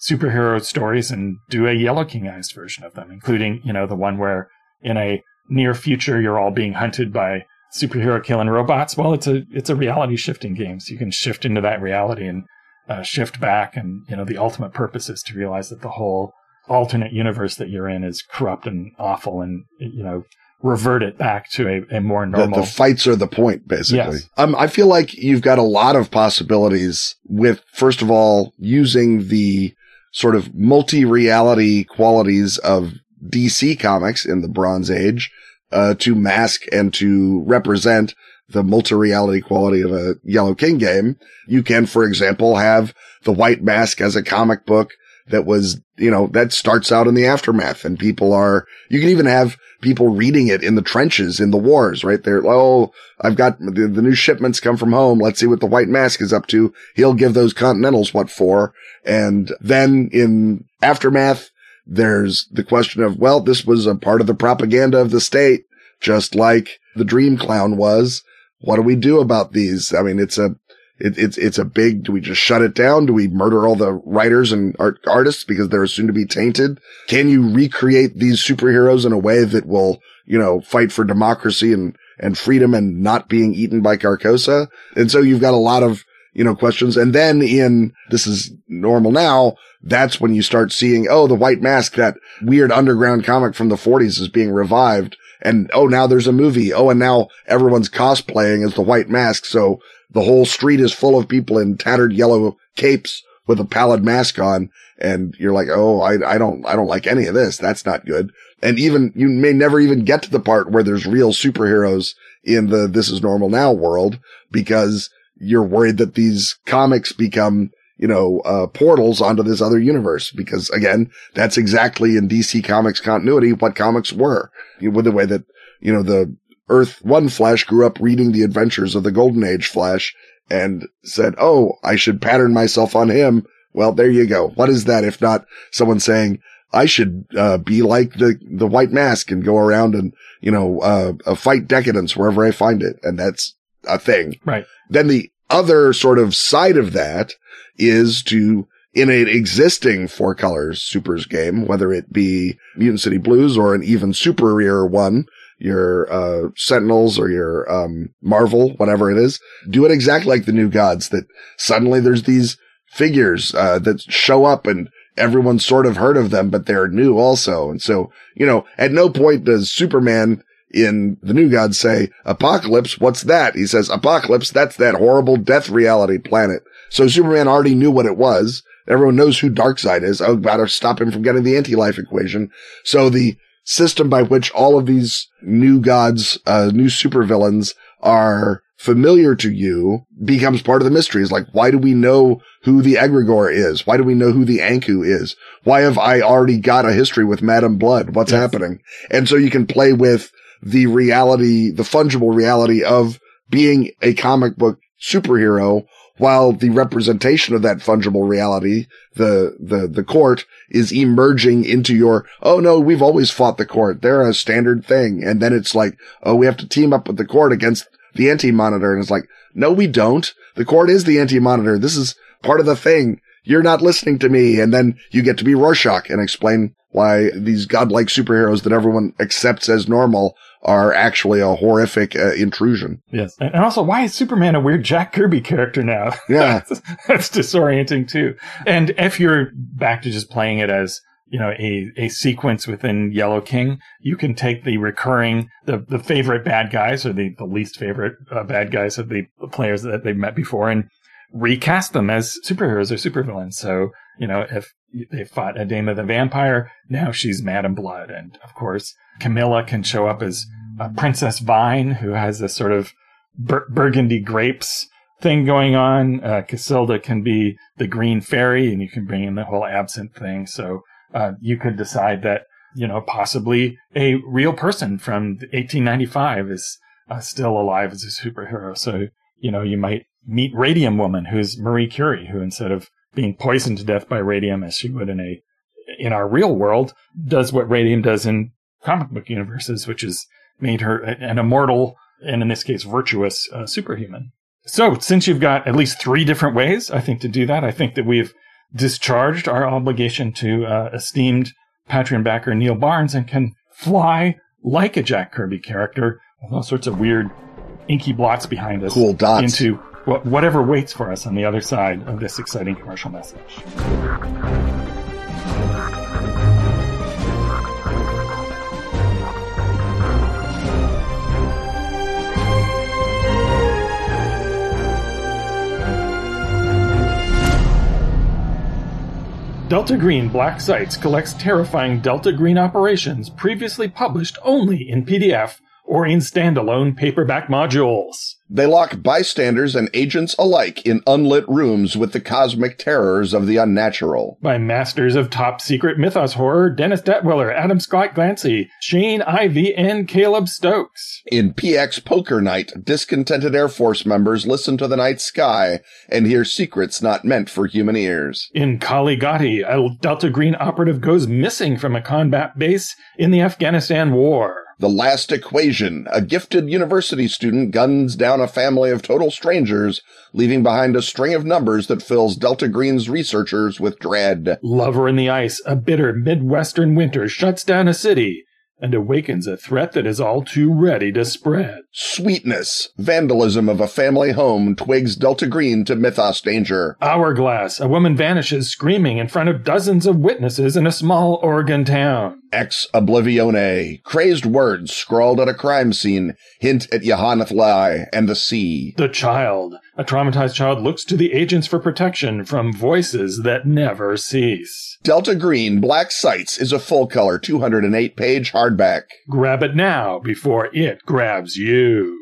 superhero stories and do a Yellow Kingized version of them, including, you know, the one where in a near future you're all being hunted by superhero killing robots. Well, it's a it's a reality shifting game, so you can shift into that reality and uh, shift back, and you know the ultimate purpose is to realize that the whole alternate universe that you're in is corrupt and awful, and you know revert it back to a, a more normal. The, the fights are the point, basically. Yes. Um, I feel like you've got a lot of possibilities with, first of all, using the sort of multi-reality qualities of DC comics in the Bronze Age, uh, to mask and to represent the multi-reality quality of a Yellow King game. You can, for example, have the White Mask as a comic book that was, you know, that starts out in the aftermath and people are, you can even have people reading it in the trenches in the wars, right? They're, oh, I've got the, the new shipments come from home. Let's see what the white mask is up to. He'll give those continentals what for. And then in aftermath, there's the question of, well, this was a part of the propaganda of the state, just like the dream clown was. What do we do about these? I mean, it's a, it, it's, it's a big, do we just shut it down? Do we murder all the writers and art, artists because they're soon to be tainted? Can you recreate these superheroes in a way that will, you know, fight for democracy and, and freedom and not being eaten by Carcosa? And so you've got a lot of, you know, questions. And then in this is normal now. That's when you start seeing, oh, the white mask, that weird underground comic from the forties is being revived. And oh, now there's a movie. Oh, and now everyone's cosplaying as the white mask. So the whole street is full of people in tattered yellow capes with a pallid mask on. And you're like, Oh, I, I don't, I don't like any of this. That's not good. And even you may never even get to the part where there's real superheroes in the this is normal now world because you're worried that these comics become, you know, uh, portals onto this other universe. Because again, that's exactly in DC comics continuity what comics were with the way that, you know, the Earth One Flash grew up reading the adventures of the Golden Age Flash and said, Oh, I should pattern myself on him. Well, there you go. What is that if not someone saying, I should uh, be like the the White Mask and go around and you know uh, uh, fight decadence wherever I find it, and that's a thing. Right. Then the other sort of side of that is to in an existing four colors supers game, whether it be Mutant City Blues or an even superior one, your uh, Sentinels or your um, Marvel, whatever it is, do it exactly like the New Gods. That suddenly there's these figures uh, that show up and everyone's sort of heard of them, but they're new also. And so, you know, at no point does Superman in the New Gods say, Apokolips, what's that? He says, Apokolips, that's that horrible death reality planet. So Superman already knew what it was. Everyone knows who Darkseid is. Oh, gotta stop him from getting the anti-life equation. So the system by which all of these new gods, uh, new supervillains are familiar to you becomes part of the mystery. Is like, why do we know who the Egregore is? Why do we know who the Anku is? Why have I already got a history with Madam Blood? What's yes. happening? And so you can play with the reality, the fungible reality of being a comic book superhero while the representation of that fungible reality, the, the, the court is emerging into your, oh no, we've always fought the court. They're a standard thing. And then it's like, oh, we have to team up with the court against the anti-monitor. And it's like, no, we don't. The court is the anti-monitor. This is part of the thing. You're not listening to me. And then you get to be Rorschach and explain why these godlike superheroes that everyone accepts as normal are actually a horrific uh, intrusion. Yes. And also, why is Superman a weird Jack Kirby character now? [laughs] Yeah. that's, disorienting too. And if you're back to just playing it as you know, a, a sequence within Yellow King, you can take the recurring, the, the favorite bad guys or the, the least favorite uh, bad guys of the players that they've met before and recast them as superheroes or supervillains. So, you know, if they fought Adema the vampire, now she's Madam Blood. And of course, Camilla can show up as a Princess Vine, who has this sort of bur- burgundy grapes thing going on. Uh, Casilda can be the green fairy, and you can bring in the whole absinthe thing. So uh, you could decide that, you know, possibly a real person from 1895 is uh, still alive as a superhero. So, you know, you might meet Radium Woman, who's Marie Curie, who instead of being poisoned to death by radium as she would in a in our real world, does what radium does in comic book universes, which is made her an immortal and in this case virtuous uh, superhuman. So, since you've got at least three different ways, I think, to do that, I think that we've discharged our obligation to uh, esteemed Patreon backer Neil Barnes and can fly like a Jack Kirby character with all sorts of weird inky blots behind us. Cool dots. Into whatever waits for us on the other side of this exciting commercial message. Delta Green Black Sites collects terrifying Delta Green operations previously published only in PDF or in standalone paperback modules. They lock bystanders and agents alike in unlit rooms with the cosmic terrors of the unnatural. By masters of top secret mythos horror Dennis Detwiller, Adam Scott Glancy, Shane Ivey, and Caleb Stokes. In PX Poker Night, discontented Air Force members listen to the night sky and hear secrets not meant for human ears. In Kali Ghati, a Delta Green operative goes missing from a combat base in the Afghanistan War. The Last Equation, a gifted university student guns down a family of total strangers, leaving behind a string of numbers that fills Delta Green's researchers with dread. Lover in the Ice, a bitter Midwestern winter shuts down a city and awakens a threat that is all too ready to spread. Sweetness, vandalism of a family home twigs Delta Green to mythos danger. Hourglass, a woman vanishes screaming in front of dozens of witnesses in a small Oregon town. Ex Oblivione, crazed words scrawled at a crime scene hint at Y'ha-nthlei and the sea. The Child, a traumatized child looks to the agents for protection from voices that never cease. Delta Green Black Sites is a full color 208 page hardback. Grab it now before it grabs you.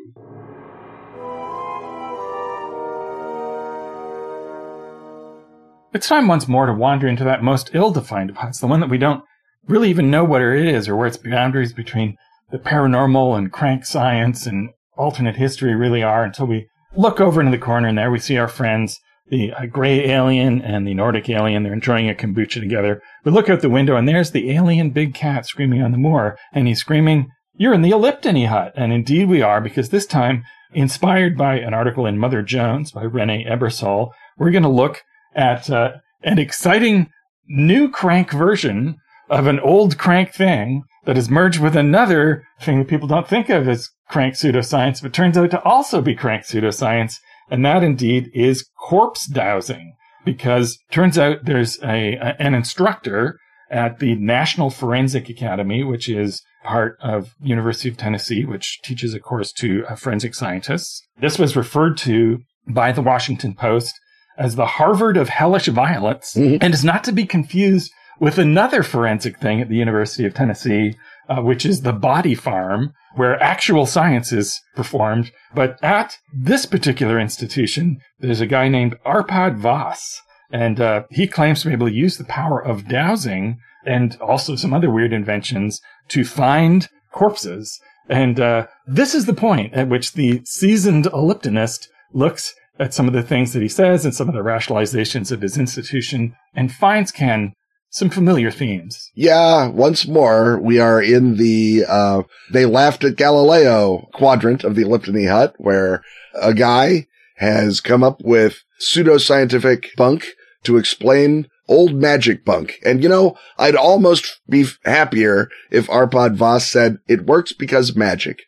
It's time once more to wander into that most ill defined of huts, the one that we don't really even know what it is or where its boundaries between the paranormal and crank science and alternate history really are until we look over into the corner and there we see our friends, the uh, gray alien and the Nordic alien. They're enjoying a kombucha together. We look out the window and there's the alien big cat screaming on the moor and he's screaming, you're in the Elliptony hut. And indeed we are because this time, inspired by an article in Mother Jones by Rene Ebersole, we're going to look at uh, an exciting new crank version of an old crank thing that is merged with another thing that people don't think of as crank pseudoscience, but turns out to also be crank pseudoscience. And that indeed is corpse dowsing because turns out there's a, a, an instructor at the National Forensic Academy, which is part of University of Tennessee, which teaches a course to uh, forensic scientists. This was referred to by the Washington Post as the Harvard of hellish violence Mhm. and is not to be confused with another forensic thing at the University of Tennessee, uh, which is the body farm, where actual science is performed. But at this particular institution, there's a guy named Arpad Vass, and uh, he claims to be able to use the power of dowsing and also some other weird inventions to find corpses. And uh, this is the point at which the seasoned elliptonist looks at some of the things that he says and some of the rationalizations of his institution and finds Ken some familiar themes. Yeah, once more, we are in the, uh, they laughed at Galileo quadrant of the Elliptony hut where a guy has come up with pseudoscientific bunk to explain old magic bunk. And you know, I'd almost be happier if Arpad Vass said it works because magic.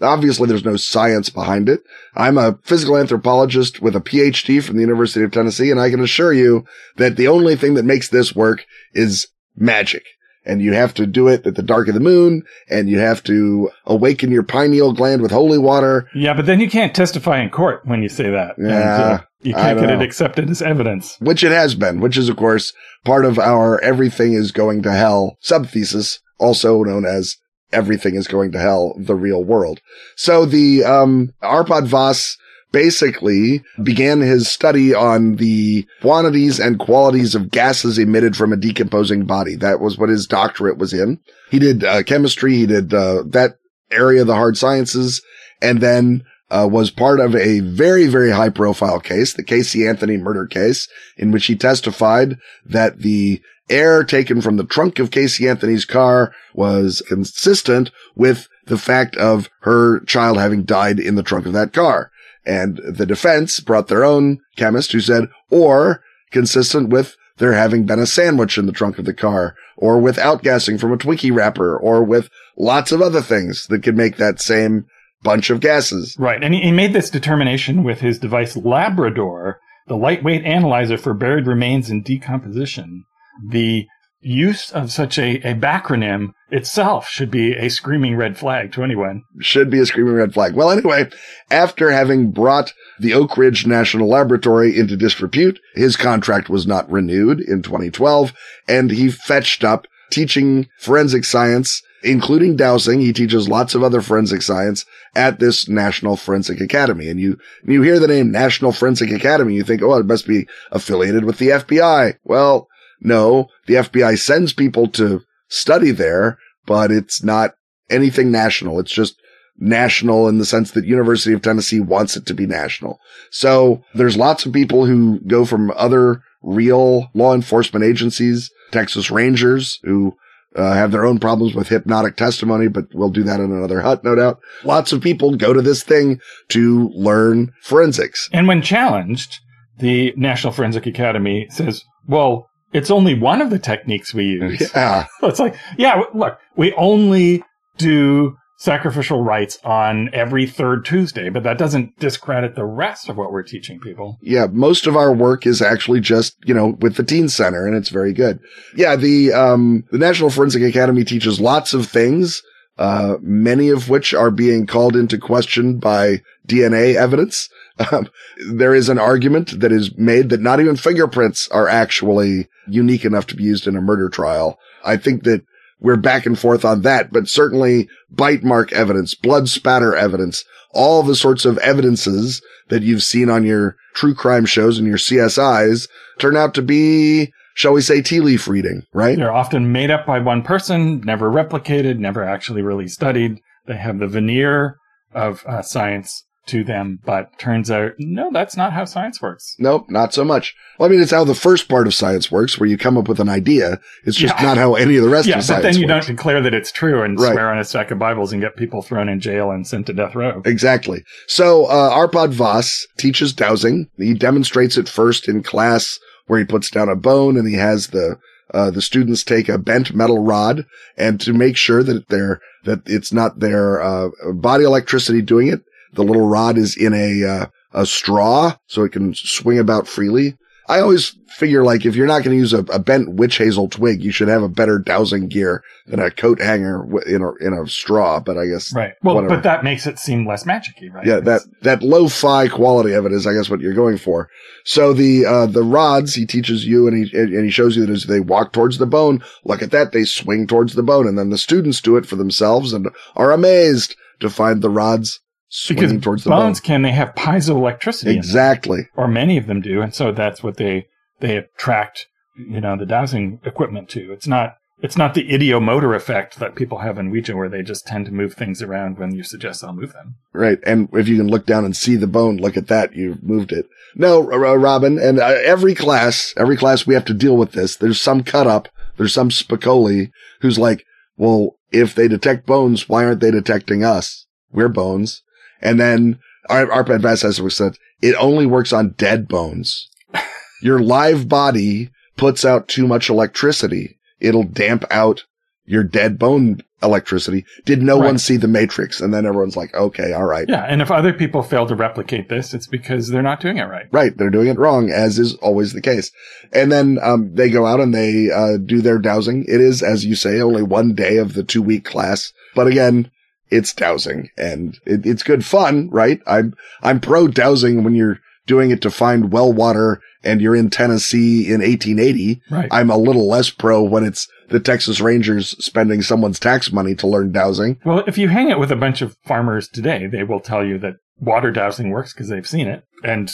Obviously, there's no science behind it. I'm a physical anthropologist with a PhD from the University of Tennessee, and I can assure you that the only thing that makes this work is magic. And you have to do it at the dark of the moon, and you have to awaken your pineal gland with holy water. Yeah, but then you can't testify in court when you say that. And, uh, Yeah, you can't get know. it accepted as evidence. which it has been, which is of course part of our everything is going to hell subthesis, also known as everything is going to hell, the real world. So the, um, Arpad Vass basically began his study on the quantities and qualities of gases emitted from a decomposing body. That was what his doctorate was in. He did uh, chemistry. He did, uh, that area of the hard sciences and then uh, was part of a very, very high profile case, the Casey Anthony murder case, in which he testified that the air taken from the trunk of Casey Anthony's car was consistent with the fact of her child having died in the trunk of that car. And the defense brought their own chemist who said, or consistent with there having been a sandwich in the trunk of the car, or with outgassing from a Twinkie wrapper, or with lots of other things that could make that same bunch of gases. Right. And he, made this determination with his device Labrador, the lightweight analyzer for buried remains in decomposition. The use of such a, a backronym itself should be a screaming red flag to anyone. Should be a screaming red flag. Well, anyway, after having brought the Oak Ridge National Laboratory into disrepute, his contract was not renewed in 2012, and he fetched up teaching forensic science, including dowsing. He teaches lots of other forensic science at this National Forensic Academy. And you, you hear the name National Forensic Academy, you think, oh, it must be affiliated with the FBI. Well, no, the FBI sends people to study there, but it's not anything national. It's just national in the sense that University of Tennessee wants it to be national. So there's lots of people who go from other real law enforcement agencies, Texas Rangers, who uh, have their own problems with hypnotic testimony, but we'll do that in another hut, no doubt. Lots of people go to this thing to learn forensics. And when challenged, the National Forensic Academy says, well, it's only one of the techniques we [laughs] use. Yeah. It's like, yeah, look, we only do sacrificial rites on every third Tuesday, but that doesn't discredit the rest of what we're teaching people. Yeah, most of our work is actually just, you know, with the teen center and it's very good. Yeah, the um the National Forensic Academy teaches lots of things, uh many of which are being called into question by DNA evidence. Um, there is an argument that is made that not even fingerprints are actually unique enough to be used in a murder trial. I think that we're back and forth on that, but certainly bite mark evidence, blood spatter evidence, all the sorts of evidences that you've seen on your true crime shows and your CSIs turn out to be, shall we say, tea leaf reading, right? They're often made up by one person, never replicated, never actually really studied. They have the veneer of uh, science to them, but turns out, no, that's not how science works. Nope, not so much. Well, I mean, it's how the first part of science works, where you come up with an idea. It's just Yeah. not how any of the rest Yeah, of but then you works. don't declare that it's true and Right. swear on a stack of Bibles and get people thrown in jail and sent to death row. Exactly. So, uh, Arpad Vass teaches dowsing. He demonstrates it first in class where he puts down a bone and he has the, uh, the students take a bent metal rod and to make sure that they're, that it's not their, uh, body electricity doing it. The little rod is in a, uh, a straw so it can swing about freely. I always figure like if you're not going to use a, a bent witch hazel twig, you should have a better dowsing gear than a coat hanger in a, in a straw. But I guess Right. Well, Whatever. but that makes it seem less magicy, right? yeah, that, that lo-fi quality of it is, I guess, what you're going for. So the, uh, the rods he teaches you and he, and he shows you that as they walk towards the bone, look at that, they swing towards the bone. And then the students do it for themselves and are amazed to find the rods swinging because towards the bones bone. can they have piezoelectricity, Exactly. or many of them do, and so that's what they they attract, you know, the dowsing equipment to. It's not it's not the ideomotor effect that people have in Ouija, where they just tend to move things around when you suggest they'll move them. Right. And if you can look down and see the bone, look at that. You've moved it. No, Robin. And uh, every class, every class we have to deal with this. There's some cut up. There's some Spicoli who's like, well, if they detect bones, why aren't they detecting us? We're bones. And then our, Arpad Vass has said it only works on dead bones. [laughs] Your live body puts out too much electricity. It'll damp out your dead bone electricity. Did no Right. one see the matrix? And then everyone's like, okay, all right. Yeah, and if other people fail to replicate this, it's because they're not doing it right. Right. They're doing it wrong, as is always the case. And then, um, they go out and they, uh, do their dowsing. It is, as you say, only one day of the two week class. But again, it's dowsing and it, it's good fun, right? I'm, I'm pro dowsing when you're doing it to find well water and you're in Tennessee in 1880. Right. I'm a little less pro when it's the Texas Rangers spending someone's tax money to learn dowsing. Well, if you hang out with a bunch of farmers today, they will tell you that water dowsing works because they've seen it. And,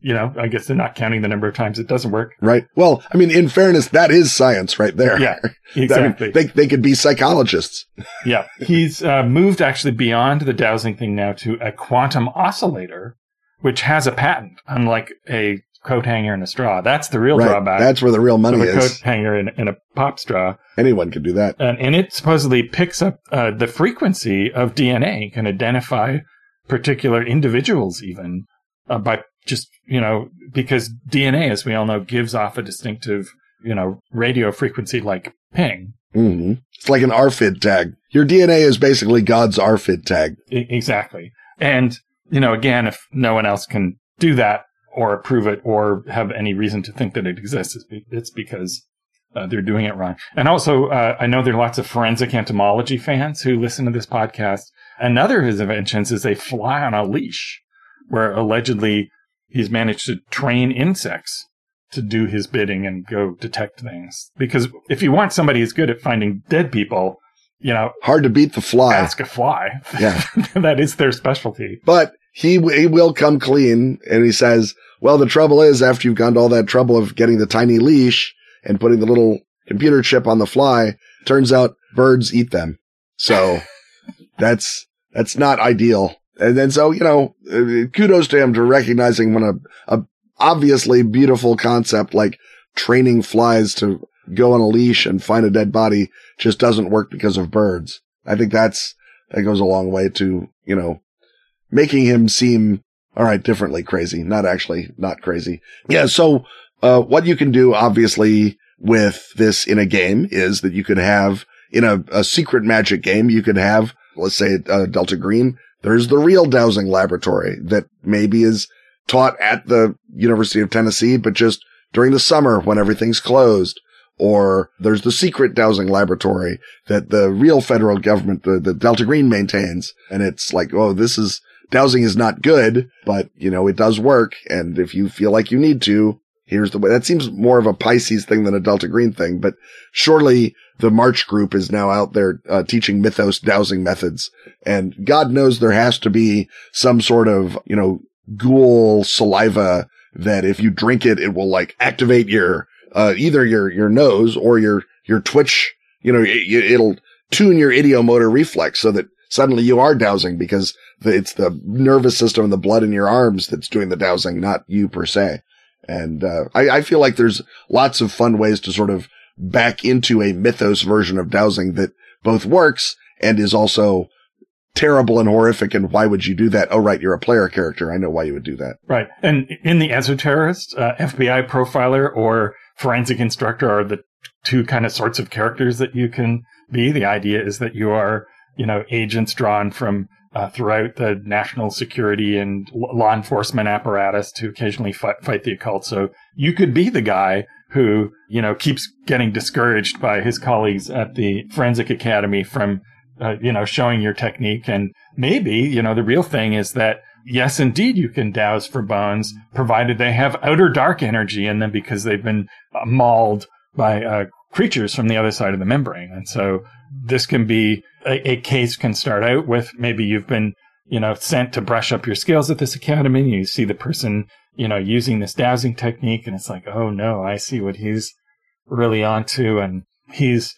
you know, I guess they're not counting the number of times it doesn't work. Right. Well, I mean, in fairness, that is science right there. Yeah, [laughs] I mean, exactly. they, they could be psychologists. [laughs] yeah. He's uh, moved actually beyond the dowsing thing now to a quantum oscillator, which has a patent, unlike a coat hanger and a straw. That's the real right. drawback That's where the real money of a is. coat hanger and, and a pop straw. Anyone could do that. And, and it supposedly picks up uh, the frequency of DNA, can identify particular individuals even uh, by just, you know, because DNA, as we all know, gives off a distinctive, you know, radio frequency like ping. hmm It's like an RFID tag. Your DNA is basically God's RFID tag. I- exactly. And, you know, again, if no one else can do that or approve it or have any reason to think that it exists, it's, it's because uh, they're doing it wrong. And also, uh, I know there are lots of forensic entomology fans who listen to this podcast. Another of his inventions is a fly on a leash, where allegedly he's managed to train insects to do his bidding and go detect things. Because if you want somebody who's good at finding dead people, you know, Hard to beat the fly. ask a fly. Yeah. [laughs] that is their specialty. But he, he will come clean and he says, well, the trouble is after you've gone to all that trouble of getting the tiny leash and putting the little computer chip on the fly, turns out birds eat them. So [laughs] that's, that's not ideal. And then so, you know, uh, kudos to him for recognizing when a, a obviously beautiful concept like training flies to go on a leash and find a dead body just doesn't work because of birds. I think that's, that goes a long way to, you know, making him seem all right, differently crazy, not actually not crazy. Yeah. So, uh, what you can do obviously with this in a game is that you could have in a, a secret magic game, you could have, let's say, uh, Delta Green. There's the real dowsing laboratory that maybe is taught at the University of Tennessee, but just during the summer when everything's closed. Or there's the secret dowsing laboratory that the real federal government, the, the Delta Green maintains. And it's like, oh, this is, dowsing is not good, but you know, it does work. And if you feel like you need to, here's the way. That seems more of a Pisces thing than a Delta Green thing, but surely the March group is now out there uh, teaching mythos dowsing methods. And God knows there has to be some sort of, you know, ghoul saliva that if you drink it, it will like activate your, uh, either your, your nose or your, your twitch, you know, it, it'll tune your ideomotor reflex so that suddenly you are dowsing because it's the nervous system and the blood in your arms that's doing the dowsing, not you per se. And, uh, I, I feel like there's lots of fun ways to sort of back into a mythos version of dowsing that both works and is also terrible and horrific. And why would you do that? Oh, right. You're a player character. I know why you would do that. Right. And in the Esoterrorist, uh, FBI profiler or forensic instructor are the two kind of sorts of characters that you can be. The idea is that you are, you know, agents drawn from uh, throughout the national security and law enforcement apparatus to occasionally fight, fight the occult. So you could be the guy who, you know, keeps getting discouraged by his colleagues at the forensic academy from, uh, you know, showing your technique. And maybe, you know, the real thing is that yes, indeed, you can dowse for bones, provided they have outer dark energy in them because they've been uh, mauled by uh, creatures from the other side of the membrane. And so this can be a, a, case can start out with maybe you've been, you know, sent to brush up your skills at this academy. And you see the person, you know, using this dowsing technique and it's like, oh no, I see what he's really onto. And he's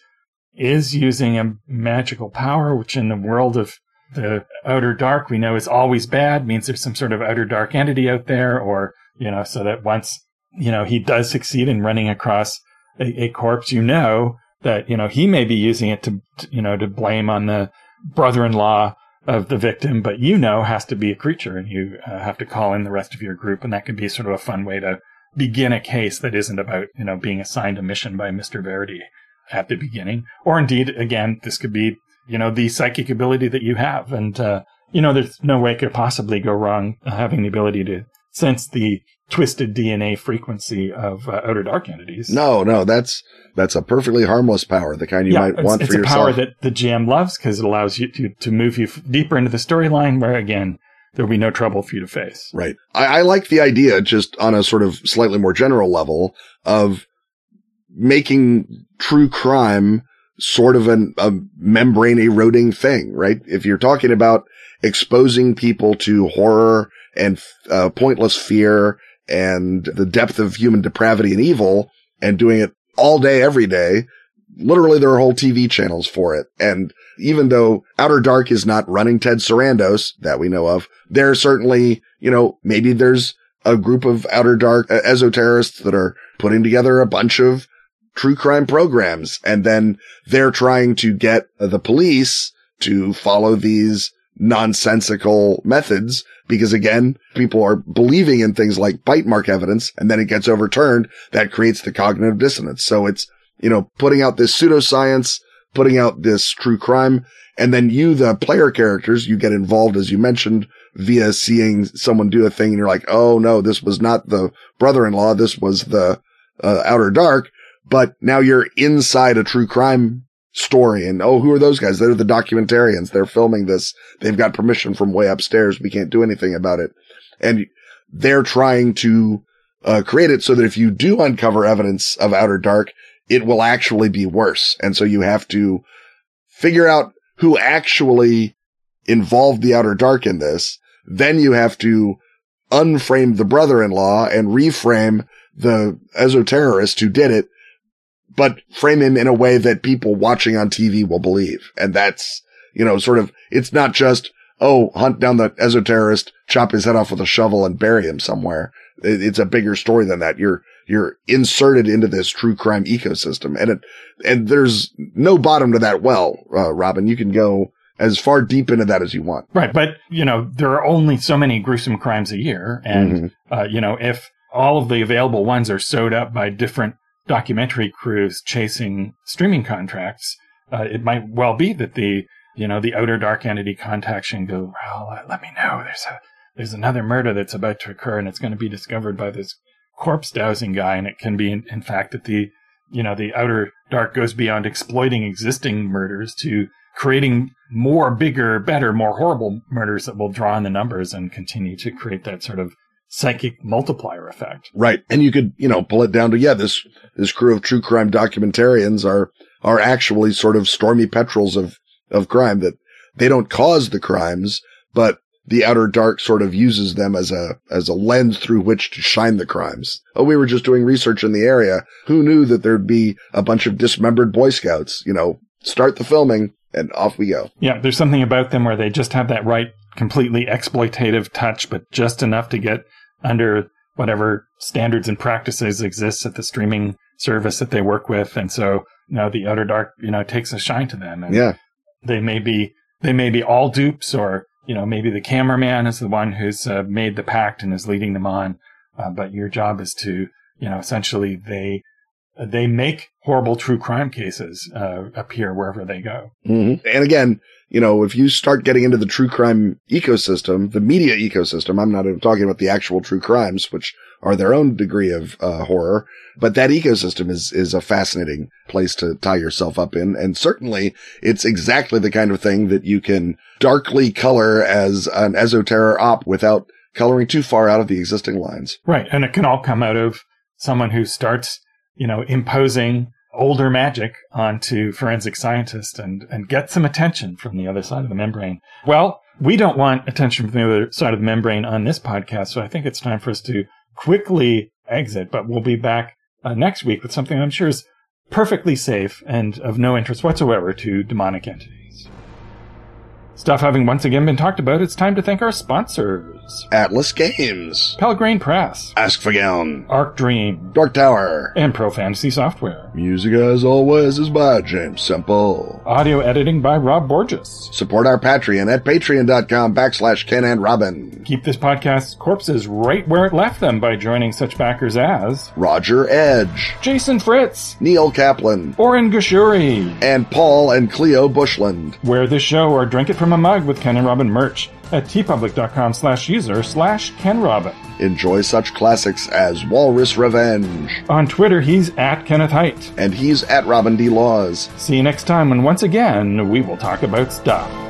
is using a magical power, which in the world of the outer dark we know is always bad, means there's some sort of outer dark entity out there, or, you know, so that once, you know, he does succeed in running across a, a corpse, you know, that, you know, he may be using it to, to, you know, to blame on the brother-in-law of the victim, but you know has to be a creature and you uh, have to call in the rest of your group. And that can be sort of a fun way to begin a case that isn't about, you know, being assigned a mission by Mr. Verity at the beginning. Or indeed, again, this could be, you know, the psychic ability that you have. And, uh, you know, there's no way it could possibly go wrong uh, having the ability to sense the twisted DNA frequency of uh, outer dark entities. No, no, that's that's a perfectly harmless power, the kind you yeah, might it's, want it's for a yourself. power that the GM loves because it allows you to, to move you f- deeper into the storyline where, again, there'll be no trouble for you to face. Right. I, I like the idea, just on a sort of slightly more general level, of making true crime sort of an, a membrane eroding thing, right? If you're talking about exposing people to horror and uh, pointless fear and the depth of human depravity and evil and doing it all day, every day, literally there are whole TV channels for it. And even though Outer Dark is not running Ted Sarandos that we know of, there certainly, you know, maybe there's a group of Outer Dark uh, esoterrorists that are putting together a bunch of true crime programs. And then they're trying to get the police to follow these nonsensical methods because again, people are believing in things like bite mark evidence and then it gets overturned. That creates the cognitive dissonance. So it's, you know, putting out this pseudoscience, putting out this true crime. And then you, the player characters, you get involved, as you mentioned, via seeing someone do a thing and you're like, Oh no, this was not the brother-in-law. This was the uh, outer dark. But now you're inside a true crime story and oh, who are those guys? They're the documentarians. They're filming this. They've got permission from way upstairs. We can't do anything about it. And they're trying to uh, create it so that if you do uncover evidence of outer dark, it will actually be worse. And so you have to figure out who actually involved the outer dark in this. Then you have to unframe the brother-in-law and reframe the esoterrorist who did it but frame him in a way that people watching on TV will believe. And that's, you know, sort of, it's not just, oh, hunt down the esoterrorist, chop his head off with a shovel and bury him somewhere. It's a bigger story than that. You're, you're inserted into this true crime ecosystem and it, and there's no bottom to that well, uh, Robin. You can go as far deep into that as you want. Right. But, you know, there are only so many gruesome crimes a year. And, mm-hmm. uh, you know, if all of the available ones are sewed up by different documentary crews chasing streaming contracts, uh, it might well be that the you know the outer dark entity contacts you and go, well, let me know. There's a there's another murder that's about to occur, and it's going to be discovered by this corpse dowsing guy, and it can be in, in fact that the you know the outer dark goes beyond exploiting existing murders to creating more bigger, better, more horrible murders that will draw in the numbers and continue to create that sort of psychic multiplier effect. Right. And you could, you know, pull it down to, yeah, this, this crew of true crime documentarians are, are actually sort of stormy petrels of, of crime that they don't cause the crimes, but the outer dark sort of uses them as a, as a lens through which to shine the crimes. Oh, we were just doing research in the area. Who knew that there'd be a bunch of dismembered Boy Scouts? You know, start the filming and off we go. Yeah. There's something about them where they just have that right completely exploitative touch, but just enough to get under whatever standards and practices exist at the streaming service that they work with. And so, you know, the Outer Dark, you know, takes a shine to them. And yeah. They may be, they may be all dupes or, you know, maybe the cameraman is the one who's uh, made the pact and is leading them on. Uh, but your job is to, you know, essentially they, they make horrible true crime cases uh, appear wherever they go. Mm-hmm. And again, you know, if you start getting into the true crime ecosystem, the media ecosystem, I'm not talking about the actual true crimes, which are their own degree of uh, horror, but that ecosystem is, is a fascinating place to tie yourself up in. And certainly it's exactly the kind of thing that you can darkly color as an esoteric op without coloring too far out of the existing lines. Right. And it can all come out of someone who starts, you know, imposing older magic onto forensic scientists and, and get some attention from the other side of the membrane. Well, we don't want attention from the other side of the membrane on this podcast, so I think it's time for us to quickly exit, but we'll be back uh, next week with something I'm sure is perfectly safe and of no interest whatsoever to demonic entities. Stuff having once again been talked about, it's time to thank our sponsors. Atlas Games. Pelgrane Press. Ask Åskfageln. Arc Dream. Dark Tower. And Pro Fantasy Software. Music as always is by James Semple. Audio editing by Rob Borges. Support our Patreon at patreon.com backslash Ken and Robin. Keep this podcast's corpses right where it left them by joining such backers as Roger Edge. Jason Fritz. Neil Kaplan. Oren Gashuri. And Paul and Cleo Bushland. Where this show or drink it from a mug with Ken and Robin merch at teepublic.com slash user slash Ken Robin. Enjoy such classics as Walrus Revenge. On Twitter, he's at Kenneth Hite. And he's at Robin D. Laws. See you next time when once again we will talk about stuff.